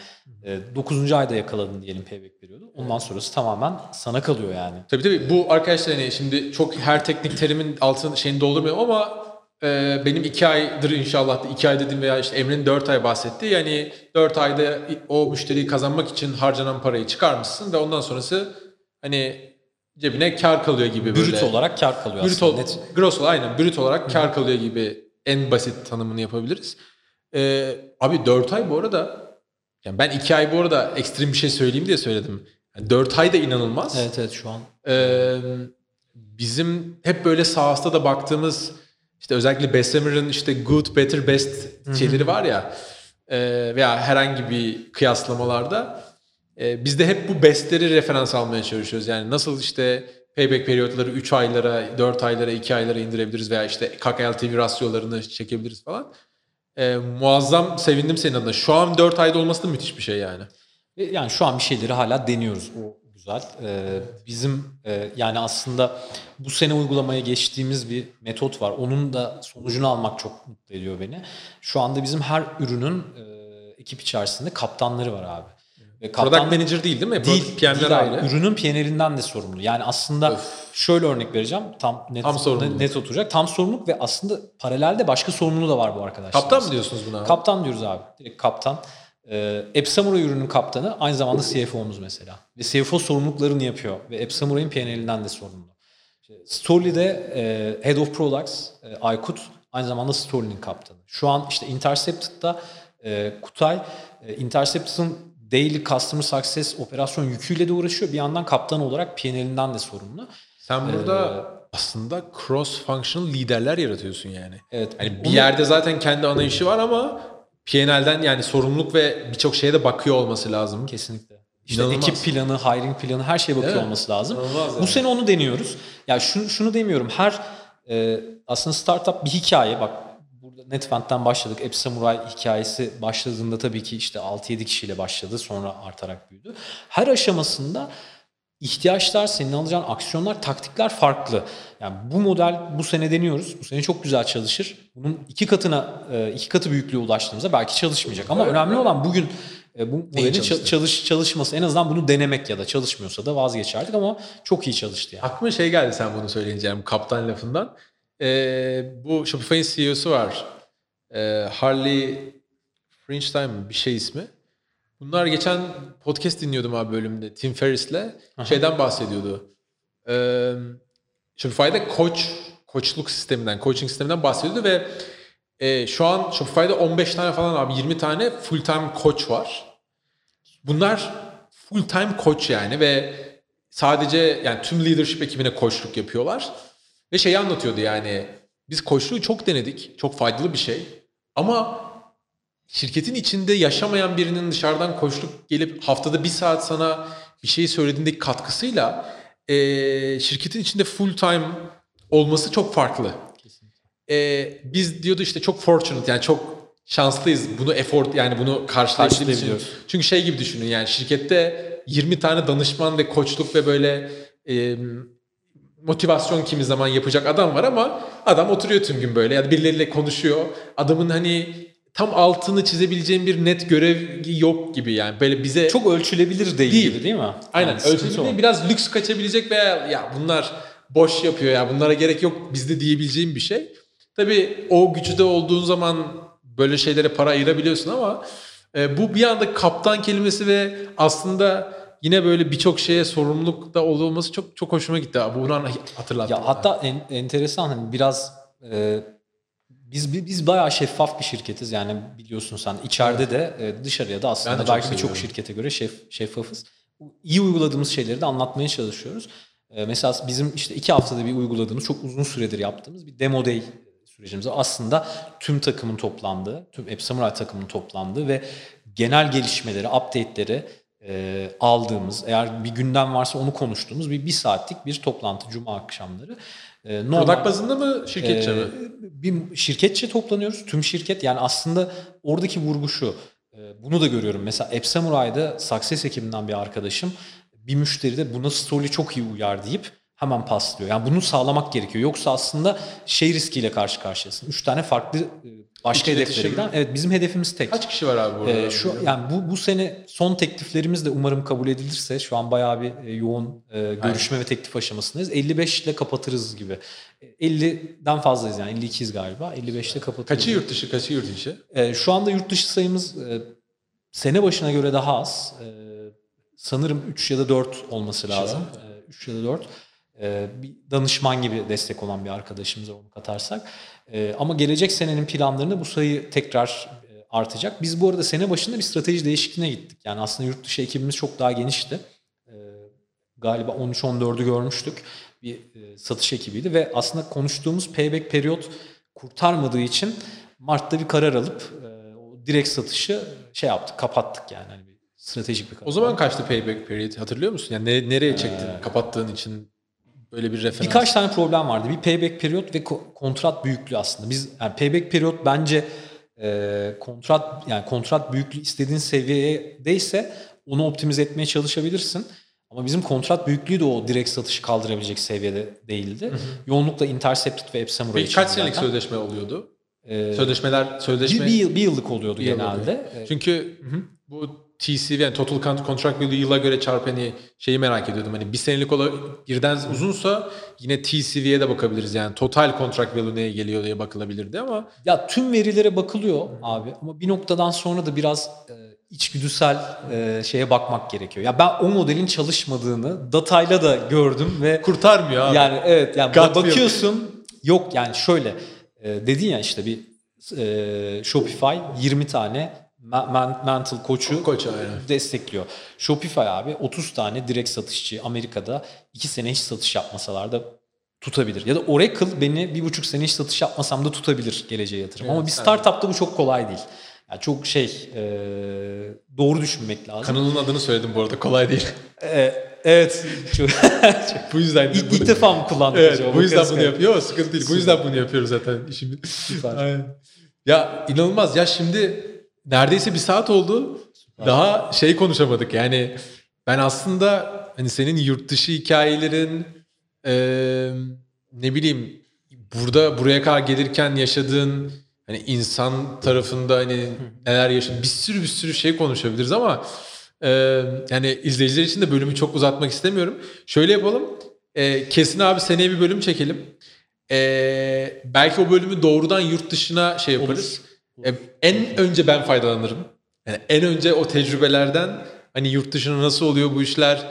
9. ayda yakaladın diyelim payback periyodu. Ondan sonrası tamamen sana kalıyor yani.
Tabii tabii bu arkadaşlar hani şimdi çok her teknik terimin altını şeyini doldurmuyorum ama e, benim iki aydır inşallah da iki ay dedim veya işte Emre'nin dört ay bahsetti. Yani dört ayda o müşteriyi kazanmak için harcanan parayı çıkarmışsın ve ondan sonrası hani cebine kar kalıyor gibi böyle.
Brüt olarak kar kalıyor
Brüt
aslında.
ol,
Net.
gross ol- aynen brüt olarak kar kalıyor gibi en basit tanımını yapabiliriz. Ee, abi 4 ay bu arada yani ben 2 ay bu arada ekstrem bir şey söyleyeyim diye söyledim. Yani 4 ay da inanılmaz.
Evet evet şu an.
Ee, bizim hep böyle sahasta da baktığımız işte özellikle Bestsemer'ın işte good, better, best şeyleri var ya e, veya herhangi bir kıyaslamalarda e, biz de hep bu bestleri referans almaya çalışıyoruz. Yani nasıl işte payback periyotları 3 aylara, 4 aylara, 2 aylara indirebiliriz veya işte CAC LTV rasyolarını çekebiliriz falan. E, muazzam sevindim senin adına. Şu an 4 ayda olması da müthiş bir şey yani.
Yani şu an bir şeyleri hala deniyoruz. O güzel. Ee, bizim e, yani aslında bu sene uygulamaya geçtiğimiz bir metot var. Onun da sonucunu almak çok mutlu ediyor beni. Şu anda bizim her ürünün e, ekip içerisinde kaptanları var abi. Ve
Product manager değil değil mi?
değil,
PM'ler
değil
ayrı.
Ürünün PNL'inden de sorumlu. Yani aslında şöyle örnek vereceğim. Tam net,
Tam sorumluluk.
net oturacak. Tam sorumluluk ve aslında paralelde başka sorumluluğu da var bu arkadaşlar.
Kaptan mı diyorsunuz buna? abi?
Kaptan diyoruz abi. Direkt kaptan. Ee, Epsamuray ürünün kaptanı aynı zamanda CFO'muz mesela. Ve CFO sorumluluklarını yapıyor. Ve Epsamuray'ın P&L'den de sorumlu. İşte Storly'de e, Head of Products e, Aykut aynı zamanda Storly'nin kaptanı. Şu an işte Intercepted'da e, Kutay e, Intercepted'ın daily customer success operasyon yüküyle de uğraşıyor. Bir yandan kaptan olarak P&L'den de sorumlu.
Sen burada aslında cross functional liderler yaratıyorsun yani.
Evet.
Yani bir
onu-
yerde zaten kendi ana işi var ama P&L'den yani sorumluluk ve birçok şeye de bakıyor olması lazım.
Kesinlikle. İşte
İnanılmaz.
ekip planı, hiring planı her şeye bakıyor
Evet.
olması lazım.
İnanılmaz
Bu
yani.
sene onu deniyoruz. Ya şunu, şunu demiyorum. Her e, aslında startup bir hikaye. Bak burada Netvent'ten başladık. App Samurai hikayesi başladığında tabii ki işte 6-7 kişiyle başladı. Sonra artarak büyüdü. Her aşamasında ihtiyaçlar, senin alacağın aksiyonlar, taktikler farklı. Yani bu model bu sene deniyoruz. Bu sene çok güzel çalışır. Bunun iki katına, e, iki katı büyüklüğe ulaştığımızda belki çalışmayacak. Ama önemli olan bugün e, bu ça- çalış, çalışması. En azından bunu denemek ya da çalışmıyorsa da vazgeçerdik ama çok iyi çalıştı yani.
Aklıma şey geldi sen bunu söyleyince yani kaptan lafından. Ee, bu Shopify'in CEO'su var. Ee, Harley French mi bir şey ismi. Bunlar geçen podcast dinliyordum abi bölümde Tim Ferriss'le. Şeyden bahsediyordu. Ee, Shopify'da koç, koçluk sisteminden, coaching sisteminden bahsediyordu ve e, şu an Shopify'da 15 tane falan abi 20 tane full time koç var. Bunlar full time koç yani ve sadece yani tüm leadership ekibine koçluk yapıyorlar. Ve şeyi anlatıyordu yani biz koçluğu çok denedik. Çok faydalı bir şey. Ama şirketin içinde yaşamayan birinin dışarıdan koçluk gelip haftada bir saat sana bir şey söylediğindeki katkısıyla eee, şirketin içinde full time olması çok farklı. Eee, biz diyordu işte çok fortunate yani çok şanslıyız bunu effort yani bunu karşılayabildiğimiz için.
Karşılayabiliyoruz.
Çünkü şey gibi düşünün yani şirkette 20 tane danışman ve koçluk ve böyle eee, motivasyon kimi zaman yapacak adam var ama adam oturuyor tüm gün böyle ya da birileriyle konuşuyor. Adamın hani tam altını çizebileceğim bir net görev yok gibi yani böyle bize
Çok ölçülebilir değil,
Değil.
gibi değil mi?
aynen
Yani o.
biraz lüks kaçabilecek veya ya bunlar boş yapıyor ya bunlara gerek yok bizde diyebileceğim bir şey. Tabii o güçte olduğun zaman böyle şeylere para ayırabiliyorsun ama e, bu bir anda kaptan kelimesi ve aslında yine böyle birçok şeye sorumluluk da olması çok çok hoşuma gitti. Bunu hatırlattı.
Ya hatta en, enteresan hani biraz e, Biz biz bayağı şeffaf bir şirketiz yani biliyorsun sen içeride de e, dışarıya da aslında
de çok
belki birçok şirkete göre şef, şeffafız. İyi uyguladığımız şeyleri de anlatmaya çalışıyoruz. E, Mesela bizim işte iki haftada bir uyguladığımız çok uzun süredir yaptığımız bir demo day sürecimiz aslında tüm takımın toplandığı, tüm App Samurai takımının toplandığı ve genel gelişmeleri, update'leri e, aldığımız, eğer bir gündem varsa onu konuştuğumuz bir, bir saatlik bir toplantı Cuma akşamları. E,
Product bazında mı şirketçe mi?
ee, Bir şirketçe toplanıyoruz. Tüm şirket yani aslında oradaki vurgu şu. Ee, Bunu da görüyorum. Mesela App Samurai'da Success ekibinden bir arkadaşım bir müşteri de buna story çok iyi uyar deyip hemen paslıyor. Yani bunu sağlamak gerekiyor. Yoksa aslında şey riskiyle karşı karşıyasın. Üç tane farklı e, başka
İç
hedeflere giden. Evet bizim hedefimiz tek.
Kaç kişi var abi burada?
Ee, şu yani bu bu sene son tekliflerimiz de umarım kabul edilirse şu an bayağı bir e, yoğun e, görüşme ve teklif aşamasındayız. 55 ile kapatırız gibi. E, 50'den fazlayız yani 52'yiz galiba. 55 ile kapatırız.
Kaçı yurt dışı, kaçı yurt içi?
E, şu anda yurt dışı sayımız e, sene başına göre daha az. E, sanırım 3 ya da 4 olması lazım. 3 ya da 4. E, bir danışman gibi destek olan bir arkadaşımıza onu katarsak. E, ama gelecek senenin planlarında bu sayı tekrar e, artacak. Biz bu arada sene başında bir strateji değişikliğine gittik. Yani aslında yurt dışı ekibimiz çok daha genişti. E, galiba 13-14'ü görmüştük. Bir e, satış ekibiydi ve aslında konuştuğumuz payback periyot kurtarmadığı için Mart'ta bir karar alıp e, o direkt satışı şey yaptık, kapattık yani. Hani bir stratejik bir karar.
O zaman kaçtı payback period hatırlıyor musun? Yani ne- nereye çektin?
Ee,
Kapattığın için böyle bir referans.
Birkaç tane problem vardı. Bir payback periyot ve ko- kontrat büyüklüğü aslında. Biz yani payback periyot bence e, kontrat yani kontrat büyüklüğü istediğin seviyedeyse onu optimize etmeye çalışabilirsin. Ama bizim kontrat büyüklüğü de o direkt satışı kaldırabilecek seviyede değildi. Yoğunlukla Intercepted ve App Samurai
Peki kaç
için
senelik sözleşme oluyordu?
Ee,
Sözleşmeler,
bir,
sözleşme...
bir, yıl, bir yıllık oluyordu
Bir yıl
genelde.
oluyor.
Ee,
Çünkü bu TCV yani Total Con- Contract Value yıla göre çarpı hani şeyi merak ediyordum. Hani bir senelik ola birden uzunsa yine TCV'ye de bakabiliriz. Yani Total Contract Value neye geliyor diye bakılabilirdi ama
Ya tüm verilere bakılıyor abi ama bir noktadan sonra da biraz e, içgüdüsel e, şeye bakmak gerekiyor. Ya ben o modelin çalışmadığını datayla da gördüm ve
kurtarmıyor abi.
yani evet yani
Gut
bakıyorsun yok yani şöyle e, dedin ya işte bir e, Shopify 20 tane mental koçu
Koç
destekliyor. Shopify abi 30 tane direkt satışçı Amerika'da 2 sene hiç satış yapmasalar da tutabilir. Ya da Oracle beni bir buçuk sene hiç satış yapmasam da tutabilir geleceğe yatırım. Ama
Evet,
bir startupta bu çok kolay değil. Yani çok şey e, doğru düşünmek lazım.
Kanalın adını söyledim bu arada kolay değil.
E, evet. Çok,
bu yüzden
ilk, ilk defa mı kullandık
Evet,
acaba?
bu yüzden bunu
galiba.
yapıyor ama sıkıntı değil. Bu yüzden bunu yapıyoruz zaten. İşimiz.
Süper.
Aynen. Ya inanılmaz. Ya şimdi neredeyse bir saat oldu. Daha şey konuşamadık. Yani ben aslında hani senin yurt dışı hikayelerin eee, ne bileyim burada buraya kadar gelirken yaşadığın hani insan tarafında hani neler yaşadın bir sürü bir sürü şey konuşabiliriz ama eee, yani izleyiciler için de bölümü çok uzatmak istemiyorum. Şöyle yapalım. Eee, kesin abi seneye bir bölüm çekelim. Eee, belki o bölümü doğrudan yurt dışına şey yaparız. E, en önce ben faydalanırım. Yani en önce o tecrübelerden hani yurt dışına nasıl oluyor bu işler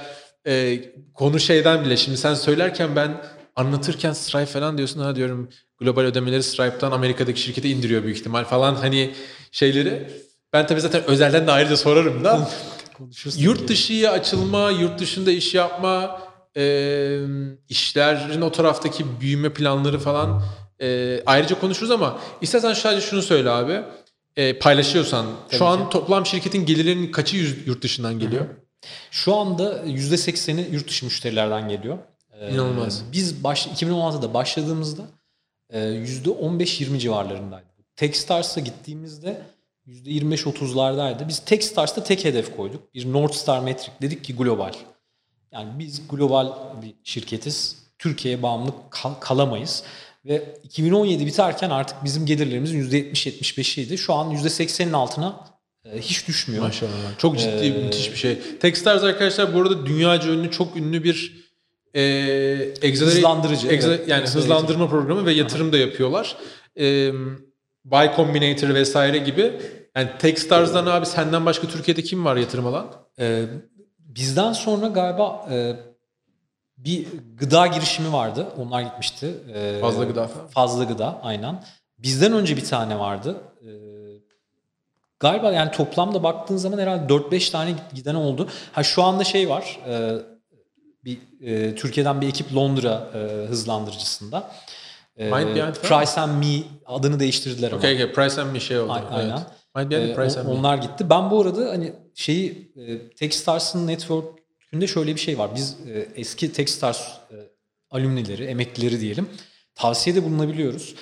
e, konu şeyden bile şimdi sen söylerken ben anlatırken Stripe falan diyorsun ha diyorum global ödemeleri Stripe'tan Amerika'daki şirkete indiriyor büyük ihtimal falan hani şeyleri. Ben tabii zaten özelden de ayrıca sorarım da. Yurt dışıya açılma, yurt dışında iş yapma, e, işlerin o taraftaki büyüme planları falan e, ayrıca konuşuruz ama istersen sadece şunu söyle abi. E, paylaşıyorsan şu an toplam şirketin gelirlerinin kaçı yurt dışından geliyor?
Şu anda %80'i yurt dışı müşterilerden geliyor. Ee,
İnanılmaz.
Biz baş, 2016'da başladığımızda e, %15-20 civarlarındaydı. Techstars'a gittiğimizde %25-30'lardaydı. Biz Techstars'ta tek hedef koyduk. Bir North Star Metric dedik ki global. Yani biz global bir şirketiz. Türkiye'ye bağımlı kal- kalamayız. Ve 2017 biterken artık bizim gelirlerimizin %70-75'iydi. Şu an %80'in altına e, hiç düşmüyor.
Maşallah. Çok ciddi,
Ee,
müthiş bir şey. Techstars arkadaşlar bu arada dünyaca ünlü, çok ünlü bir e,
Hızlandırıcı,
acceler-
evet.
yani hızlandırma programı ve yatırım da yapıyorlar. E, Y Combinator vesaire gibi. Yani Techstars'dan abi senden başka Türkiye'de kim var yatırım alan?
Ee, bizden sonra galiba e, bir gıda girişimi vardı. Onlar gitmişti. Ee,
Fazla Gıda.
Fazla gıda aynen. bizden önce bir tane vardı. Ee, galiba yani toplamda baktığın zaman herhalde 4-5 tane giden oldu. Ha şu anda şey var. e, bir e, Türkiye'den bir ekip Londra e, hızlandırıcısında. E,
Mind
Price and Me adını değiştirdiler ama.
Okay, okay. Price and bir şey oldu.
A-
Evet.
aynen.
Mind Behind
Ee,
Price
on-
and Me.
onlar gitti. Ben bu arada hani şeyi e, Techstars'ın network'ünde şöyle bir şey var. Biz e, eski Techstars e, alümnileri, emeklileri diyelim tavsiyede bulunabiliyoruz.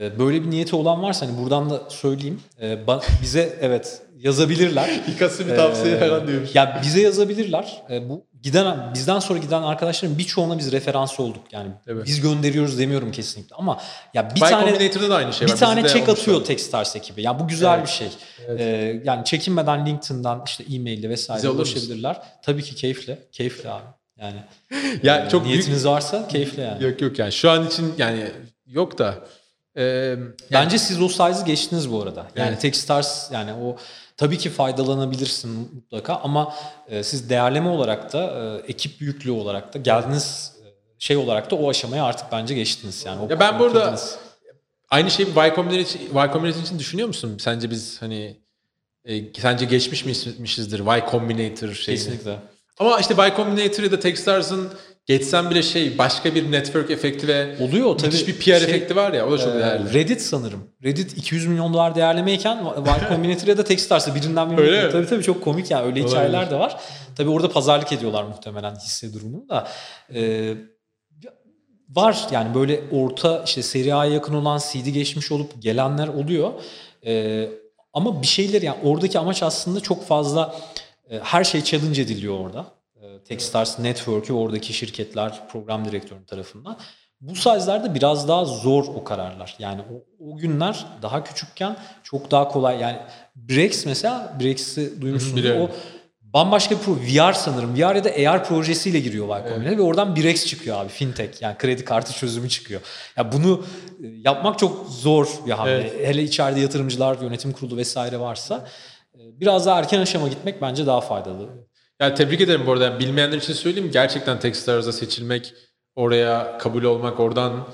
E, böyle bir niyeti olan varsa hani buradan da söyleyeyim. E, bize evet yazabilirler.
İkası bir tavsiye
Ee,
falan diyormuş.
Ya bize yazabilirler. E, bu giden bizden sonra giden arkadaşların birçoğuna biz referans olduk. Yani
Evet.
biz gönderiyoruz demiyorum kesinlikle ama ya bir
Bir
tane
Combinator'da da aynı şey
bir
var.
tane
olmuş
atıyor. Techstars ekibi. Yani bu güzel
Evet.
bir şey.
Evet.
Ee, yani çekinmeden LinkedIn'dan işte e-mail'le vesaire ulaşabilirler. Tabii ki keyifle. Keyifle abi. Yani
Ya
e,
çok büyük
niyetiniz varsa keyifle yani.
Yok yok yani şu an için yani yok da e, yani
Bence siz o size'ı geçtiniz bu arada. Yani
Evet.
Techstars yani o tabii ki faydalanabilirsin mutlaka ama e, siz değerleme olarak da e, ekip büyüklüğü olarak da geldiniz e, şey olarak da o aşamaya artık bence geçtiniz yani. O-
Ya ben burada-
bitirdiniz.
aynı şeyi Y Combinator, Y Combinator için düşünüyor musun? Sence biz hani e, sence geçmiş miyizdir Y Combinator şeyini?
kesinlikle.
Ama işte Y Combinator ya da Techstars'ın geçsen bile şey başka bir network efekti ve
Oluyor tabii.
müthiş bir PR
Şey,
efekti var ya o da çok
Ee,
değerli.
Reddit sanırım. Reddit 200 milyon dolar değerlemeyken Y Combinator ya da Techstars'ı birinden birine.
Öyle?
Tabii tabii çok komik yani öyle
Olabilir.
hikayeler de var. Tabii orada pazarlık ediyorlar muhtemelen hisse durumunu da. Ee, var yani böyle orta işte seri A'ya yakın olan CD geçmiş olup gelenler oluyor. Ee, ama bir şeyler yani oradaki amaç aslında çok fazla e, her şey challenge ediliyor orada. Techstars Network'ü oradaki şirketler program direktörü tarafından. Bu size'larda biraz daha zor o kararlar. Yani o, o günler daha küçükken çok daha kolay. Yani Brex mesela, Brex'i duymuşsunuz. O bambaşka bir pro, VR sanırım. VR ya da AR projesiyle giriyor Y Combinator ve oradan Brex çıkıyor abi. Fintech yani kredi kartı çözümü çıkıyor. Ya bunu e, yapmak çok zor bir hamle.
Evet.
Hele içeride yatırımcılar, yönetim kurulu vesaire varsa e, biraz daha erken aşama gitmek bence daha faydalı.
Yani tebrik ederim bu arada. Yani bilmeyenler için söyleyeyim. Gerçekten Techstars'a seçilmek, oraya kabul olmak, oradan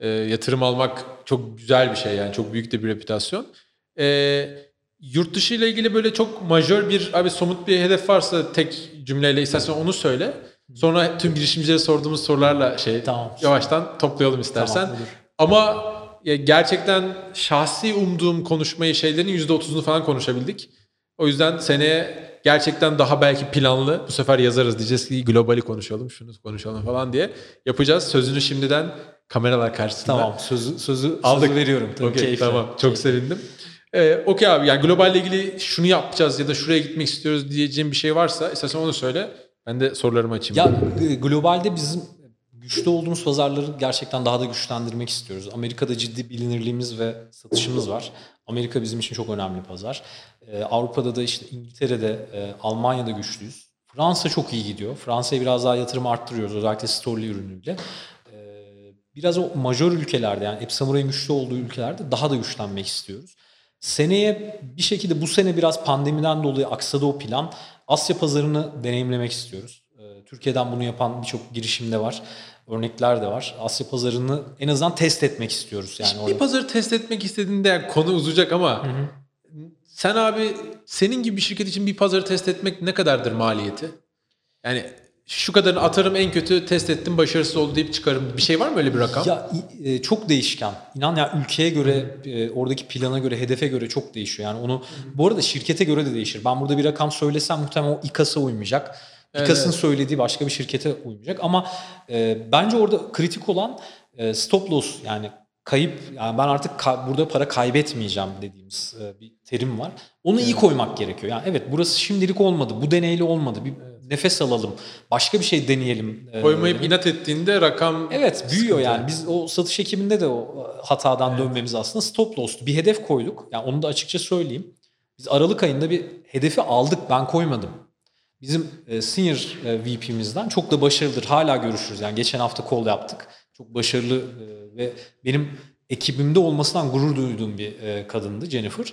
e, yatırım almak çok güzel bir şey. Yani çok büyük de bir reputasyon. E, yurt dışı ile ilgili böyle çok majör bir abi somut bir hedef varsa tek cümleyle istersen onu söyle. Sonra tüm girişimcilere sorduğumuz sorularla şey
Tamam.
yavaştan toplayalım istersen.
Tamam, olur.
Ama ya gerçekten şahsi umduğum konuşmayı şeylerin %30'unu falan konuşabildik. O yüzden seneye gerçekten daha belki planlı bu sefer yazarız diyeceğiz ki globali konuşalım şunu konuşalım falan diye yapacağız. Sözünü şimdiden kameralar karşısında.
Tamam sözü sözü,
Aldık.
sözü veriyorum. Tabii,
Okey,
keyifle.
tamam çok sevindim. Ee, Okey abi yani globalle ilgili şunu yapacağız ya da şuraya gitmek istiyoruz diyeceğim bir şey varsa istersen onu söyle. Ben de sorularımı açayım.
Ya e, globalde bizim güçlü olduğumuz pazarları gerçekten daha da güçlendirmek istiyoruz. Amerika'da ciddi bilinirliğimiz ve satışımız var. Amerika bizim için çok önemli pazar. Ee, Avrupa'da da işte İngiltere'de, e, Almanya'da güçlüyüz. Fransa çok iyi gidiyor. Fransa'ya biraz daha yatırım arttırıyoruz özellikle store'li ürünüyle. Ee, biraz o majör ülkelerde yani Epsamuray'ın güçlü olduğu ülkelerde daha da güçlenmek istiyoruz. Seneye bir şekilde bu sene biraz pandemiden dolayı aksadı o plan. Asya pazarını deneyimlemek istiyoruz. Ee, Türkiye'den bunu yapan birçok girişim de var. Örnekler de var. Asya pazarını en azından test etmek istiyoruz. Yani
bir
orada.
pazarı test etmek istediğinde yani konu uzayacak ama sen abi senin gibi bir şirket için bir pazarı test etmek ne kadardır maliyeti? Yani şu kadarını atarım en kötü test ettim başarısız oldu deyip çıkarım. Bir şey var mı öyle bir rakam?
Ya e, çok değişken. İnan ya ülkeye göre, e, oradaki plana göre, hedefe göre çok değişiyor. Yani onu bu arada şirkete göre de değişir. Ben burada bir rakam söylesem muhtemelen o İKAS'a uymayacak.
Evet,
İKAS'ın
evet.
söylediği başka bir şirkete uymayacak ama e, bence orada kritik olan e, stop loss yani kayıp yani ben artık ka- burada para kaybetmeyeceğim dediğimiz e, bir terim var. Onu iyi koymak gerekiyor. Yani evet burası şimdilik olmadı. Bu deneyle olmadı. Bir nefes alalım. Başka bir şey deneyelim. E,
Koymayıp inat ettiğinde rakam
Evet büyüyor
sıkıntı.
yani. Biz o satış ekibinde de o hatadan dönmemiz aslında stop loss'tu. Bir hedef koyduk. Yani onu da açıkça söyleyeyim. Biz Aralık ayında bir hedefi aldık. Ben koymadım. Bizim e, senior e, VP'mizden çok da başarılıdır. Hala görüşürüz. Yani geçen hafta call yaptık. Çok başarılı e, ve benim ekibimde olmasından gurur duyduğum bir e, kadındı Jennifer.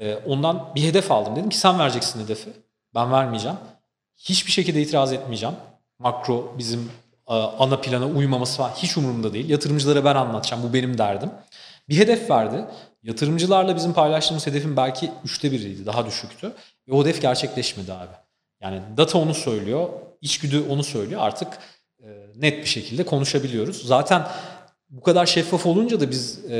E, ondan bir hedef aldım. Dedim ki sen vereceksin hedefi. Ben vermeyeceğim. Hiçbir şekilde itiraz etmeyeceğim. Makro bizim e, ana plana uymaması falan hiç umurumda değil. Yatırımcılara ben anlatacağım. Bu benim derdim. Bir hedef verdi. Yatırımcılarla bizim paylaştığımız hedefin belki üçte biriydi. Daha düşüktü. Ve o hedef gerçekleşmedi abi. Yani data onu söylüyor. içgüdü onu söylüyor. Artık e, net bir şekilde konuşabiliyoruz. Zaten bu kadar şeffaf olunca da biz e,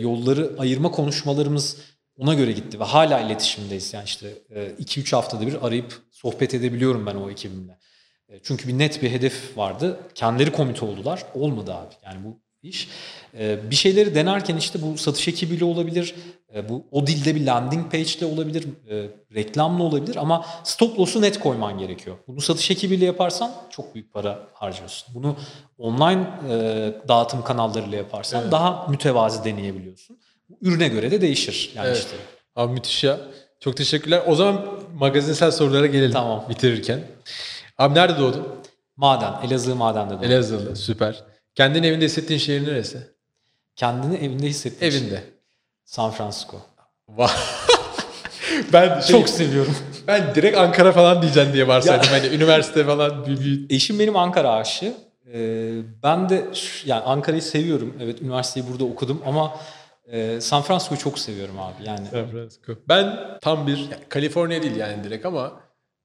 yolları ayırma konuşmalarımız ona göre gitti ve hala iletişimdeyiz. Yani işte 2-3 haftada bir arayıp sohbet edebiliyorum ben o ekibimle. E, çünkü bir net bir hedef vardı. Kendileri komite oldular. Olmadı abi. Yani bu iş. E, bir şeyleri denerken işte bu satış ekibiyle olabilir. E, Bu o dilde bir landing page ile olabilir. e, Reklamla olabilir ama stop loss'u net koyman gerekiyor. Bunu satış ekibiyle yaparsan çok büyük para harcıyorsun. Bunu online e, dağıtım kanallarıyla yaparsan
Evet.
daha mütevazi deneyebiliyorsun. Ürüne göre de değişir. Yani
Evet.
işte
Abi müthiş ya. Çok teşekkürler. O zaman magazinsel sorulara gelelim.
Tamam.
Bitirirken. Abi nerede doğdun?
maden, Elazığ madende doğdum.
Elazığ'da. Süper. Kendini evinde hissettiğin şehir neresi?
Kendini evinde hissettin.
Evinde.
San Francisco.
Ben şey,
Çok seviyorum.
ben direkt Ankara falan diyeceksin diye varsaydım. Hani üniversite falan bir, bir...
Eşim benim Ankara aşığı. Ee, ben de yani Ankara'yı seviyorum. Evet üniversiteyi burada okudum ama e, San Francisco'yu çok seviyorum abi. Yani
San Francisco. Ben tam bir yani Kaliforniya değil yani direkt ama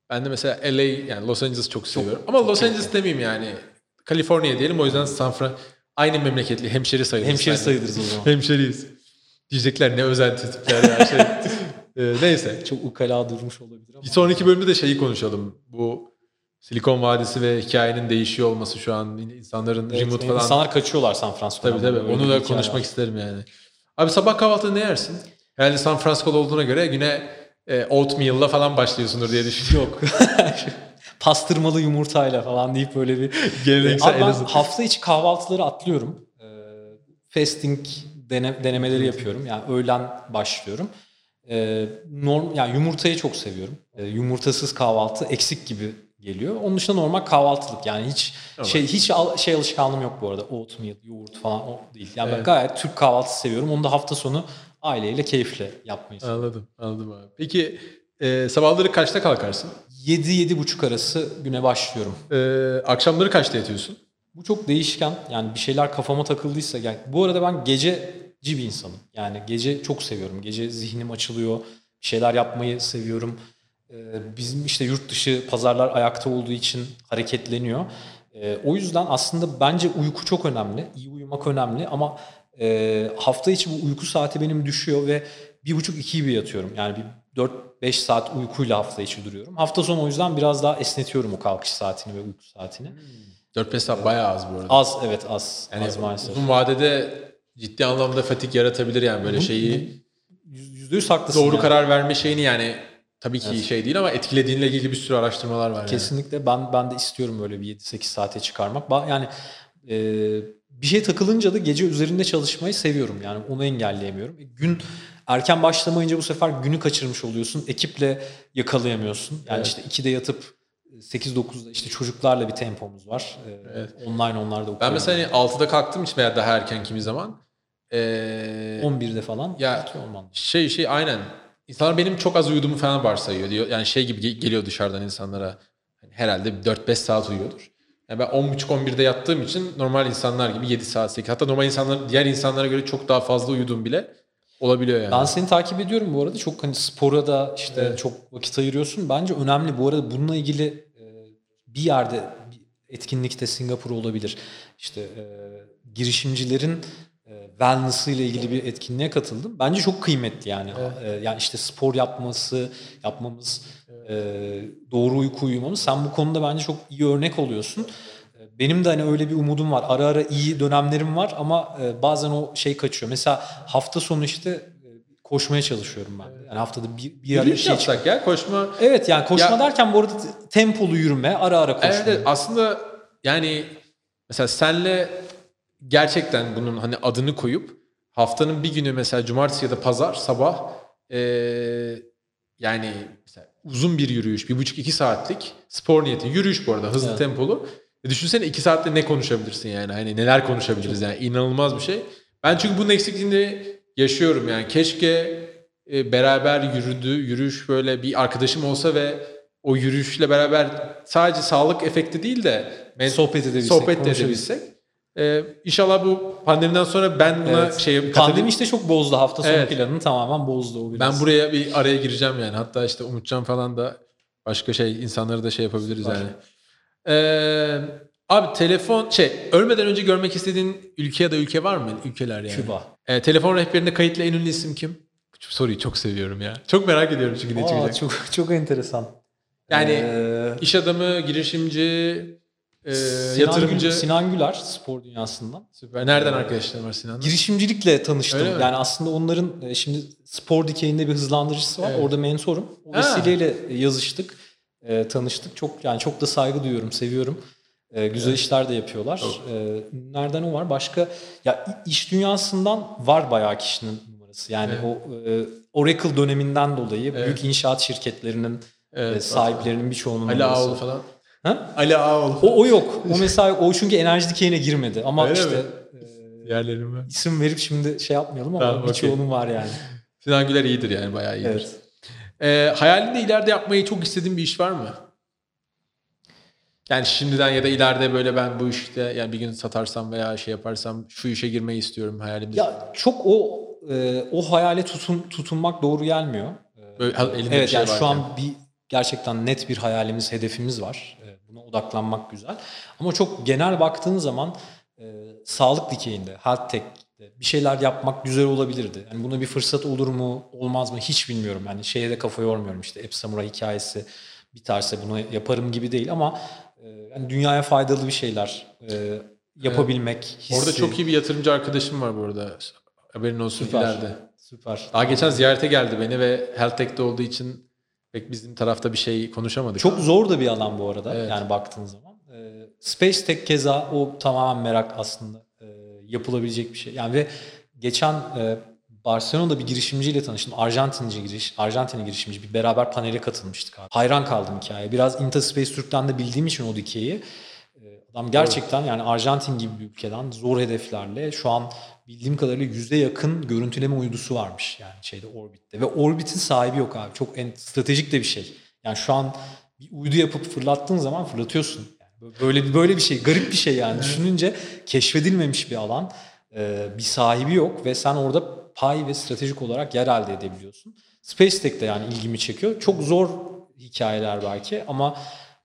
ben de mesela LA yani Los Angeles çok seviyorum. ama Los Angeles demeyeyim yani. Kaliforniya diyelim o yüzden San Fran aynı memleketli hemşeri sayılırız.
hemşeri sayılırız o zaman.
Hemşeriyiz. Diyecekler ne özenti tipler ya şey. Ee, neyse.
çok ukala durmuş olabilir ama.
Bir sonraki bölümde de şeyi konuşalım. Bu Silikon Vadisi ve hikayenin değişiyor olması şu an insanların
Evet,
remote falan.
İnsanlar kaçıyorlar San Francisco'dan.
Tabii tabii. Onu da konuşmak
var.
isterim yani. Abi sabah kahvaltıda ne yersin? Herhalde San Francisco'da olduğuna göre güne e, oatmeal'la falan başlıyorsundur diye düşünüyorum.
Yok. Pastırmalı yumurtayla falan deyip böyle bir...
Geleneksel
ben
Elazığ.
hafta içi kahvaltıları atlıyorum. Ee, fasting dene- denemeleri yapıyorum. Yani öğlen başlıyorum. Ee, norm, yani yumurtayı çok seviyorum. Ee, yumurtasız kahvaltı eksik gibi geliyor. Onun dışında normal kahvaltılık yani hiç şey hiç al- şey alışkanlığım yok bu arada. Oatmeal, yoğurt falan o değil. Yani ben
Evet.
gayet Türk kahvaltısı seviyorum. Onu da hafta sonu aileyle keyifle yapmayı seviyorum.
Anladım. Anladım abi. Peki e, sabahları kaçta kalkarsın?
7-7.30 arası güne başlıyorum.
E, akşamları kaçta yatıyorsun?
Bu çok değişken. Yani bir şeyler kafama takıldıysa. Yani bu arada ben gececi bir insanım. Yani gece çok seviyorum. Gece zihnim açılıyor. Bir şeyler yapmayı seviyorum. Ee, bizim işte yurt dışı pazarlar ayakta olduğu için hareketleniyor. Ee, o yüzden aslında bence uyku çok önemli. İyi uyumak önemli ama e, hafta içi bu uyku saati benim düşüyor ve bir buçuk iki gibi yatıyorum. Yani bir 4-5 saat uykuyla hafta içi duruyorum. Hafta sonu o yüzden biraz daha esnetiyorum o kalkış saatini ve uyku saatini.
4-5 saat bayağı az bu arada.
Az evet az.
Yani
az maalesef.
uzun vadede ciddi anlamda fatik yaratabilir yani böyle şeyi.
Yüz- Yüzde yüz haklısın.
Doğru
yani.
karar verme şeyini yani tabii ki şey değil ama etkilediğinle ilgili bir sürü araştırmalar var. yani.
Kesinlikle ben ben de istiyorum böyle bir 7-8 saate çıkarmak. Yani e, bir şey takılınca da gece üzerinde çalışmayı seviyorum. Yani onu engelleyemiyorum. E, Gün erken başlamayınca bu sefer günü kaçırmış oluyorsun. Ekiple yakalayamıyorsun. Yani
Evet.
işte 2'de yatıp 8-9'da işte çocuklarla bir tempomuz var. E,
Evet.
Online onlarda okuyorum.
Ben mesela hani 6'da kalktığım için veya daha erken kimi zaman ee,
11'de falan
Ya- şey şey aynen. İnsanlar benim çok az uyuduğumu falan varsayıyor. Diyor. Yani şey gibi ge- geliyor dışarıdan insanlara. Hani herhalde 4-5 saat uyuyordur. Yani ben 10.30-11'de yattığım için normal insanlar gibi 7 saat 8. Hatta normal insanlar diğer insanlara göre çok daha fazla uyuduğum bile olabiliyor yani.
Ben seni takip ediyorum bu arada. Çok hani spora da işte
Evet.
çok vakit ayırıyorsun. Bence önemli. Bu arada bununla ilgili e, bir yerde bir etkinlikte Singapur olabilir. İşte e, girişimcilerin e, wellness ile ilgili bir etkinliğe katıldım. Bence çok kıymetli yani. E, yani işte spor yapması, yapmamız, e, doğru uyku uyumamız. Sen bu konuda bence çok iyi örnek oluyorsun. Benim de hani öyle bir umudum var. Ara ara iyi dönemlerim var ama e, bazen o şey kaçıyor. Mesela hafta sonu işte e, koşmaya çalışıyorum ben. Yani haftada bir, bir ara bir şey
yapsak ya koşma.
Evet yani koşma
Ya-
derken bu arada tempolu yürüme, ara ara koşma.
Evet, aslında yani mesela senle gerçekten bunun hani adını koyup haftanın bir günü mesela cumartesi ya da pazar sabah eee, yani mesela uzun bir yürüyüş, bir buçuk iki saatlik spor niyeti. Yürüyüş bu arada hızlı
Evet.
tempolu. E düşünsene iki saatte ne konuşabilirsin yani hani neler konuşabiliriz yani inanılmaz bir şey. Ben çünkü bunun eksikliğini yaşıyorum yani keşke e, beraber yürüdü, yürüyüş böyle bir arkadaşım olsa ve o yürüyüşle beraber sadece sağlık efekti değil de men-
Sohbet edebilsek,
sohbet edebilsek. Ee, inşallah bu pandemiden sonra ben buna
Evet.
şey
Pandemi
katılım-
işte çok bozdu. Hafta sonu
Evet.
planını tamamen bozdu o biraz.
Ben buraya bir araya gireceğim yani. Hatta işte Umutcan falan da başka şey insanları da şey yapabiliriz
Süper.
yani. Ee, abi telefon şey ölmeden önce görmek istediğin ülke ya da ülke var mı? Ülkeler yani.
Küba.
Ee, telefon rehberinde kayıtlı en ünlü isim kim? Bu soruyu çok seviyorum ya. Çok merak ediyorum çünkü ne
Aa,
çıkacak.
çok çok enteresan.
Yani
Ee,
iş adamı, girişimci, e,
Sinan
yatırımcı.
Gül- Sinan Güler spor dünyasından.
Süper. Nereden arkadaşlarım var Sinan'la?
Girişimcilikle tanıştım.
Öyle mi?
Yani aslında onların e, şimdi spor dikeyinde bir hızlandırıcısı var.
Evet.
Orada mentorum. O
Ha.
vesileyle yazıştık, e, tanıştık. Çok yani çok da saygı duyuyorum, seviyorum. E, güzel işler de yapıyorlar. E, nereden o var? Başka ya iş dünyasından var bayağı kişinin numarası. Yani
Evet.
o e, Oracle döneminden dolayı
Evet.
büyük inşaat şirketlerinin
Evet,
e, sahiplerinin birçoğunun
Ali
numarası.
Falan.
Ha?
Ali Ağoğlu.
O, o yok. O mesela o çünkü enerji dikeyine girmedi. Ama
Öyle
işte e,
Diğerlerim mi?
isim verip şimdi şey yapmayalım ama
Tamam,
birçoğunun var yani.
Sinan Güler iyidir yani bayağı iyidir.
Evet.
Ee, hayalinde ileride yapmayı çok istediğin bir iş var mı? Yani şimdiden ya da ileride böyle ben bu işte yani bir gün satarsam veya şey yaparsam şu işe girmeyi istiyorum hayalimde.
Ya çok o e, o hayale tutun, tutunmak doğru gelmiyor. E,
Böyle elinde bir
evet
şey
yani şu
varken.
an bir gerçekten net bir hayalimiz, hedefimiz var. E, buna odaklanmak güzel. Ama çok genel baktığın zaman e, sağlık dikeyinde, health tech'te bir şeyler yapmak güzel olabilirdi. Yani buna bir fırsat olur mu, olmaz mı hiç bilmiyorum. Yani şeye de kafa yormuyorum işte App Samurai hikayesi biterse bunu yaparım gibi değil ama e, yani dünyaya faydalı bir şeyler e, yapabilmek,
Orada
hissi-
çok iyi bir yatırımcı arkadaşım var bu arada. Haberin olsun
Süper.
ileride.
Süper.
Daha geçen ziyarete geldi beni ve Health Tech'te olduğu için pek bizim tarafta bir şey konuşamadık.
Çok zor da bir alan bu arada
Evet.
yani baktığın zaman. Ee, Space Tech keza o tamamen merak aslında yapılabilecek bir şey. Yani ve geçen e, Barcelona'da bir girişimciyle tanıştım. Arjantinci giriş, Arjantinli girişimci. Bir beraber panele katılmıştık abi. Hayran kaldım hikayeye. Biraz Intaspace Türk'ten de bildiğim için o dikeyi. e, Adam gerçekten yani Arjantin gibi bir ülkeden zor hedeflerle şu an bildiğim kadarıyla yüze yakın görüntüleme uydusu varmış yani şeyde Orbit'te. Ve Orbit'in sahibi yok abi. Çok en, stratejik de bir şey. Yani şu an bir uydu yapıp fırlattığın zaman fırlatıyorsun. Böyle böyle bir şey, garip bir şey yani. Düşününce keşfedilmemiş bir alan. Ee, bir sahibi yok ve sen orada pay ve stratejik olarak yer elde edebiliyorsun. SpaceTech de yani ilgimi çekiyor. Çok zor hikayeler belki ama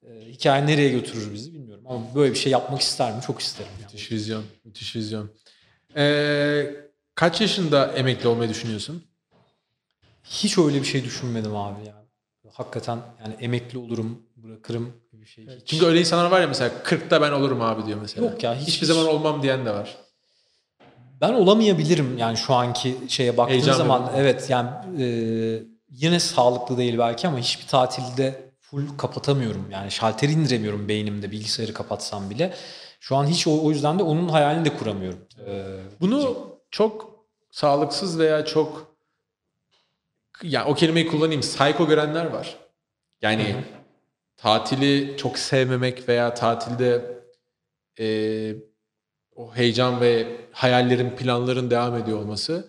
e, hikaye nereye götürür bizi bilmiyorum. Ama böyle bir şey yapmak ister mi? Çok isterim. Yani.
Müthiş vizyon. Müthiş vizyon. Ee, kaç yaşında emekli olmayı düşünüyorsun?
Hiç öyle bir şey düşünmedim abi yani. Hakikaten yani emekli olurum, bırakırım gibi bir şey. Hiç.
Çünkü öyle insanlar var ya mesela 40'ta ben olurum abi diyor mesela.
Yok ya, hiç-
Hiçbir zaman olmam diyen de var.
Ben olamayabilirim yani şu anki şeye baktığım
Heyecan
zaman.
yok.
Evet yani e, yine sağlıklı değil belki ama hiçbir tatilde full kapatamıyorum. Yani şalteri indiremiyorum beynimde bilgisayarı kapatsam bile. Şu an hiç o, o yüzden de onun hayalini de kuramıyorum. Ee,
Bunu çok sağlıksız veya çok ya o kelimeyi kullanayım psycho görenler var. Yani tatili çok sevmemek veya tatilde e, o heyecan ve hayallerin, planların devam ediyor olması.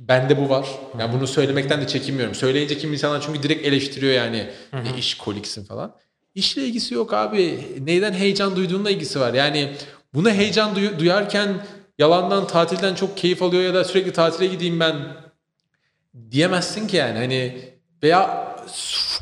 Bende bu var. Yani bunu söylemekten de çekinmiyorum. Söyleyince kim insanlar çünkü direkt eleştiriyor yani. E, iş koliksin falan. İşle ilgisi yok abi. Neyden heyecan duyduğunla ilgisi var. Yani buna heyecan duy- duyarken yalandan tatilden çok keyif alıyor ya da sürekli tatile gideyim ben diyemezsin ki yani. Hani veya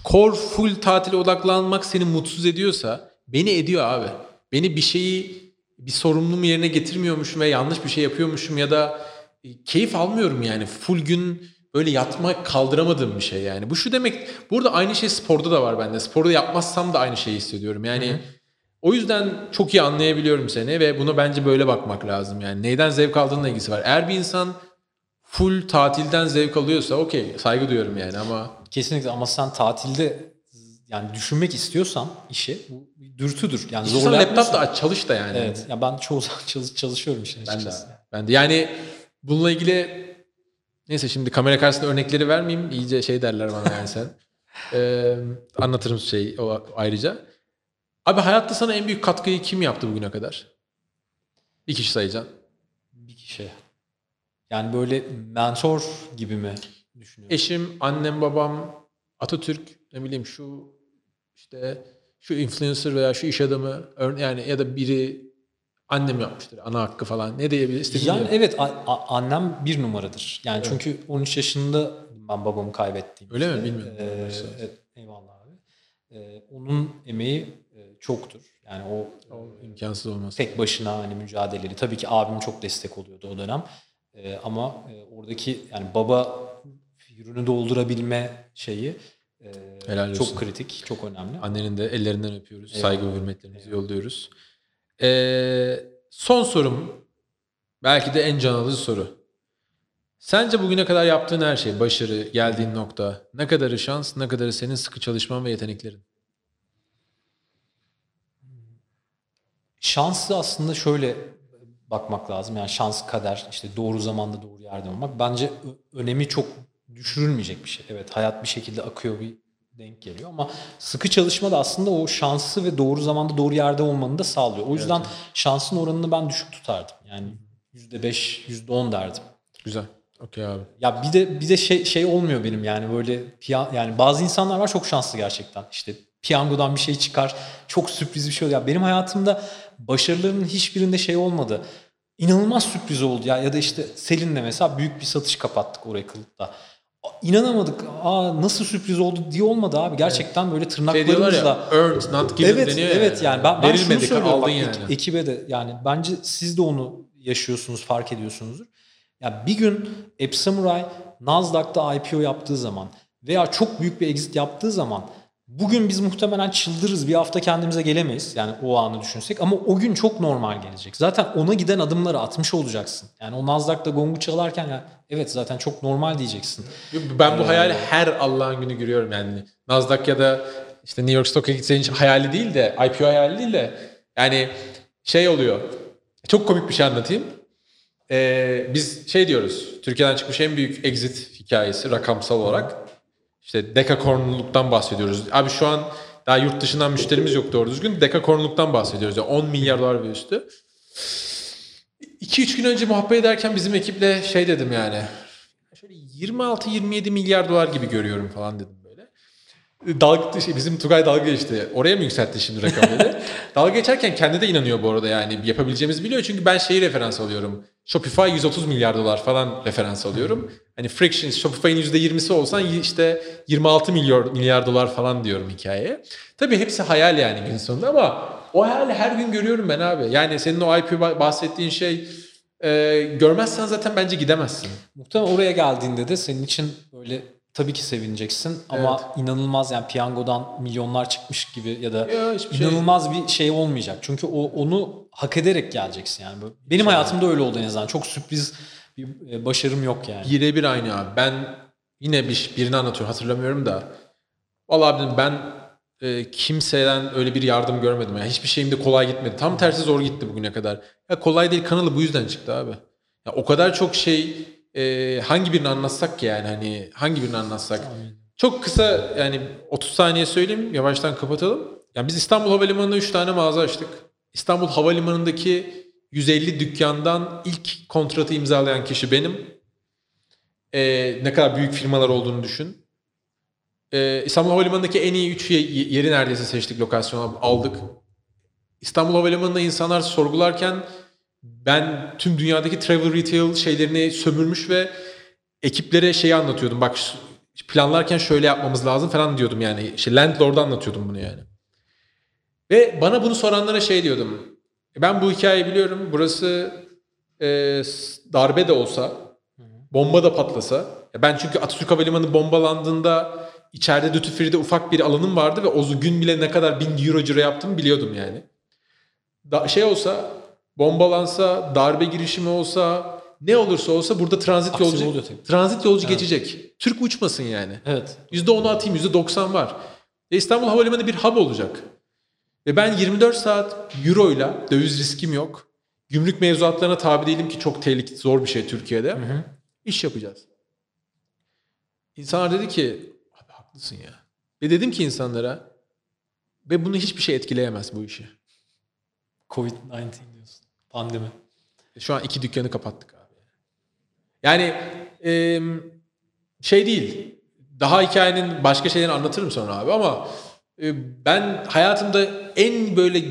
core full tatile odaklanmak seni mutsuz ediyorsa beni ediyor abi. Beni bir şeyi bir sorumluluğumu yerine getirmiyormuşum ve yanlış bir şey yapıyormuşum ya da e, keyif almıyorum yani. Full gün böyle yatmak kaldıramadığım bir şey yani. Bu şu demek burada aynı şey sporda da var bende. Sporda yapmazsam da aynı şeyi hissediyorum. Yani o yüzden çok iyi anlayabiliyorum seni ve buna bence böyle bakmak lazım. Yani neyden zevk aldığınla ilgisi var. Eğer bir insan full tatilden zevk alıyorsa okey saygı duyuyorum yani ama
kesinlikle ama sen tatilde yani düşünmek istiyorsan işi bu bir dürtüdür. Yani
İstiyorsan
zorla
laptop da
yapmıyorsun.
aç çalış da yani.
Evet. Ya ben çoğu zaman çalış- çalışıyorum işin
Ben de. Ben de. Yani bununla ilgili neyse şimdi kamera karşısında örnekleri vermeyeyim. İyice şey derler bana yani sen. Ee, anlatırım şey o ayrıca. Abi hayatta sana en büyük katkıyı kim yaptı bugüne kadar? Bir kişi sayacaksın.
Bir kişi. Yani böyle mentor gibi mi düşünüyorsun?
Eşim, annem, babam, Atatürk, ne bileyim şu işte şu influencer veya şu iş adamı yani ya da biri Annem yapmıştır. Ana hakkı falan. Ne diyebilir? İstediğini
Yani
yap.
evet annem bir numaradır. Yani çünkü 13 yaşında ben babamı kaybettiğim.
Öyle mi? Bilmiyorum.
Ee, evet, eyvallah abi. Ee, onun emeği e, çoktur. Yani o,
O imkansız olmaz.
tek başına hani mücadeleleri. Tabii ki abim çok destek oluyordu o dönem. Ee, ama e, oradaki yani baba figürünü doldurabilme şeyi e,
Helal olsun.
çok kritik, çok önemli.
Annenin de ellerinden öpüyoruz.
Eyvallah.
Saygı ve hürmetlerimizi yolluyoruz. Ee, son sorum. Belki de en can alıcı soru. Sence bugüne kadar yaptığın her şey, başarı, geldiğin nokta, ne kadarı şans, ne kadarı senin sıkı çalışman ve yeteneklerin?
Şanslı aslında şöyle bakmak lazım. Yani şans, kader, işte doğru zamanda doğru yerde olmak. Bence önemi çok düşürülmeyecek bir şey. Evet hayat bir şekilde akıyor bir denk geliyor ama sıkı çalışma da aslında o şansı ve doğru zamanda doğru yerde olmanı da sağlıyor. O yüzden şansın oranını ben düşük tutardım. Yani %5, %10 derdim.
Güzel. Okey abi.
Ya bir de bir de şey şey olmuyor benim yani böyle piya- yani bazı insanlar var çok şanslı gerçekten. İşte piyangodan bir şey çıkar. Çok sürpriz bir şey oluyor. Ya benim hayatımda başarılarımın hiçbirinde şey olmadı. İnanılmaz sürpriz oldu ya ya da işte Selin'le mesela büyük bir satış kapattık Oracle'da. İnanamadık. Aa nasıl sürpriz oldu diye olmadı abi. Gerçekten böyle
Şey diyorlar
tırnaklarımızla
ya, earned not given
evet,
deniyor
evet yani ben, ben şunu söylüyorum bak,
yani.
ek- ekibe de yani bence siz de onu yaşıyorsunuz, fark ediyorsunuzdur. Ya bir gün App Samurai Nasdaq'ta IPO yaptığı zaman veya çok büyük bir exit yaptığı zaman bugün biz muhtemelen çıldırırız. Bir hafta kendimize gelemeyiz. Yani o anı düşünsek ama o gün çok normal gelecek. Zaten ona giden adımları atmış olacaksın. Yani o Nasdaq'ta gongu çalarken ya evet zaten çok normal diyeceksin.
Ben bu hayali her Allah'ın günü görüyorum yani. Nasdaq ya da işte New York Stock Exchange hayali değil de IPO hayali değil de yani şey oluyor. Çok komik bir şey anlatayım. Ee, biz şey diyoruz. Türkiye'den çıkmış en büyük exit hikayesi rakamsal olarak. İşte dekakornluktan bahsediyoruz. Abi şu an daha yurt dışından müşterimiz yok doğru düzgün. Dekakornluktan bahsediyoruz. Yani 10 milyar dolar ve üstü. 2-3 gün önce muhabbet ederken bizim ekiple şey dedim yani. Şöyle 26-27 milyar dolar gibi görüyorum falan dedim böyle. Dalga, şey, bizim Tugay dalga geçti. Oraya mı yükseltti şimdi rakamları? dalga geçerken kendi de inanıyor bu arada yani. Yapabileceğimizi biliyor çünkü ben şeyi referans alıyorum. Shopify 130 milyar dolar falan referans alıyorum. Hani Friction, Shopify'ın %20'si olsan işte 26 milyar, milyar dolar falan diyorum hikayeye. Tabii hepsi hayal yani gün sonunda ama o hayali her gün görüyorum ben abi. Yani senin o IP bahsettiğin şey e, görmezsen zaten bence gidemezsin.
Muhtemelen oraya geldiğinde de senin için böyle tabii ki sevineceksin ama inanılmaz yani piyangodan milyonlar çıkmış gibi ya da
Ya şey-
inanılmaz bir şey olmayacak. Çünkü o onu hak ederek geleceksin yani. Benim hayatımda öyle oldu en azından. Çok sürpriz bir e, başarım yok yani.
Birebir aynı abi. Ben yine bir, birini anlatıyorum hatırlamıyorum da. Vallahi dedim ben e, kimseden öyle bir yardım görmedim. Yani hiçbir şeyim de kolay gitmedi. Tam tersi zor gitti bugüne kadar. Ya kolay değil kanalı bu yüzden çıktı abi. Ya o kadar çok şey e, hangi birini anlatsak ki yani hani hangi birini anlatsak. Çok kısa yani 30 saniye söyleyeyim yavaştan kapatalım. Yani biz İstanbul Havalimanı'nda 3 tane mağaza açtık. İstanbul Havalimanı'ndaki 150 dükkandan ilk kontratı imzalayan kişi benim. Ee, ne kadar büyük firmalar olduğunu düşün. Ee, İstanbul Havalimanı'ndaki en iyi 3 yeri neredeyse seçtik lokasyona aldık. İstanbul Havalimanı'nda insanlar sorgularken ben tüm dünyadaki travel retail şeylerini sömürmüş ve ekiplere şeyi anlatıyordum. Bak planlarken şöyle yapmamız lazım falan diyordum yani. İşte landlord'a anlatıyordum bunu yani. Ve bana bunu soranlara şey diyordum. Ben bu hikayeyi biliyorum. Burası e, darbe de olsa, bomba da patlasa. Ya Ben çünkü Atatürk Havalimanı bombalandığında içeride duty free'de ufak bir alanım vardı ve o gün bile ne kadar bin euro ciro yaptığımı biliyordum yani. Da, şey olsa, bombalansa, darbe girişimi olsa, ne olursa olsa burada transit
Aksi
yolcu
oluyor tabii.
transit yolcu geçecek. Türk uçmasın yani.
Evet.
%10'u atayım %90 var. Ve İstanbul Havalimanı bir hub olacak. Ve ben 24 saat euroyla döviz riskim yok. Gümrük mevzuatlarına tabi değilim ki çok tehlikeli zor bir şey Türkiye'de. İş yapacağız. İnsanlar dedi ki abi haklısın ya. Ve dedim ki insanlara ve bunu hiçbir şey etkileyemez bu işi.
Covid-19 diyorsun. Pandemi.
Şu an iki dükkanı kapattık abi. Yani şey değil. Daha hikayenin başka şeylerini anlatırım sonra abi ama e, ben hayatımda en böyle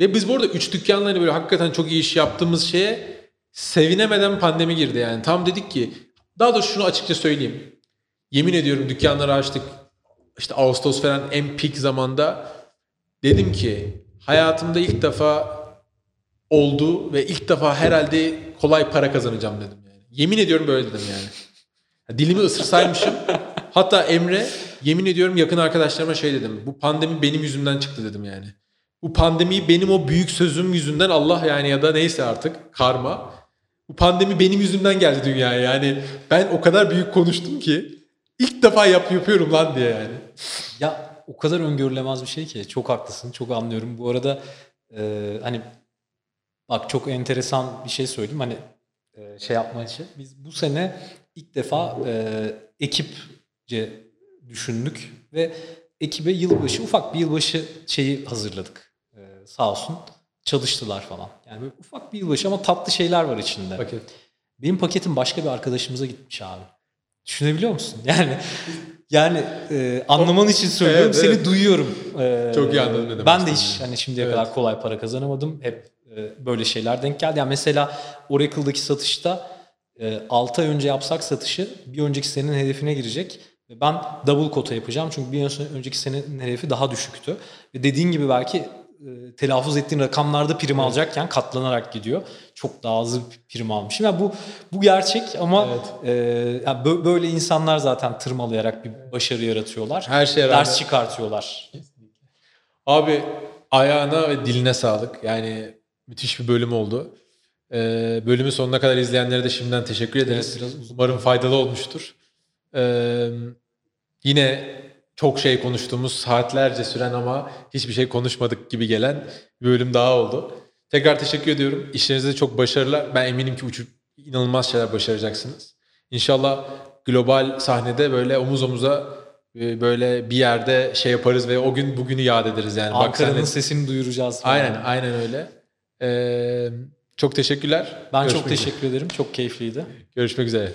ve biz bu arada üç dükkanla hani böyle hakikaten çok iyi iş yaptığımız şeye sevinemeden pandemi girdi yani. Tam dedik ki daha doğrusu şunu açıkça söyleyeyim. Yemin ediyorum dükkanları açtık. İşte Ağustos falan en peak zamanda dedim ki hayatımda ilk defa oldu ve ilk defa herhalde kolay para kazanacağım dedim yani. Yemin ediyorum böyle dedim yani. Ya Dilimi ısırsaymışım. Hatta Emre yemin ediyorum yakın arkadaşlarıma şey dedim. Bu pandemi benim yüzümden çıktı dedim yani. Bu pandemi benim o büyük sözüm yüzünden Allah yani ya da neyse artık karma. Bu pandemi benim yüzümden geldi dünyaya yani. Ben o kadar büyük konuştum ki ilk defa yap yapıyorum lan diye yani.
Ya o kadar öngörülemez bir şey ki. Çok haklısın. Çok anlıyorum. Bu arada e, hani bak çok enteresan bir şey söyleyeyim. Hani e, şey yapma için. Biz bu sene ilk defa e, ekipce düşündük ve ekibe yılbaşı ufak bir yılbaşı şeyi hazırladık. E, sağ olsun çalıştılar falan. Yani böyle ufak bir yılbaşı ama tatlı şeyler var içinde.
Paket.
Benim paketim başka bir arkadaşımıza gitmiş abi. Düşünebiliyor musun? Yani yani e, anlaman için söylüyorum.
Evet,
Seni
evet.
duyuyorum. E,
Çok iyi anladım ne demek
Ben de hiç hani şimdiye
Evet.
kadar kolay para kazanamadım. Hep e, böyle şeyler denk geldi. Yani mesela Oracle'daki satışta e, 6 ay önce yapsak satışı bir önceki senenin hedefine girecek. Ve ben double kota yapacağım. Çünkü bir ön- önceki senenin hedefi daha düşüktü. Ve dediğin gibi belki e, telaffuz ettiğin rakamlarda prim alacakken katlanarak gidiyor. Çok daha hızlı prim almışım. Yani bu bu gerçek ama e, yani bö- böyle insanlar zaten tırmalayarak bir başarı yaratıyorlar.
Her şeye rağmen.
Ders çıkartıyorlar.
Abi ayağına ve diline sağlık. Yani müthiş bir bölüm oldu. Ee, bölümü sonuna kadar izleyenlere de şimdiden teşekkür ederiz.
Evet, biraz.
Umarım faydalı olmuştur. Ee, yine çok şey konuştuğumuz, saatlerce süren ama hiçbir şey konuşmadık gibi gelen bir bölüm daha oldu. Tekrar teşekkür ediyorum. İşlerinizde çok başarılar. Ben eminim ki uçup inanılmaz şeyler başaracaksınız. İnşallah global sahnede böyle omuz omuza e, böyle bir yerde şey yaparız ve o gün bugünü yad ederiz yani. Bak
Ankara'nın
de-
sesini duyuracağız. falan.
Aynen, aynen öyle. Ee, çok teşekkürler.
Ben
Görüşmek
çok
üzere.
teşekkür ederim. Çok keyifliydi.
Görüşmek üzere.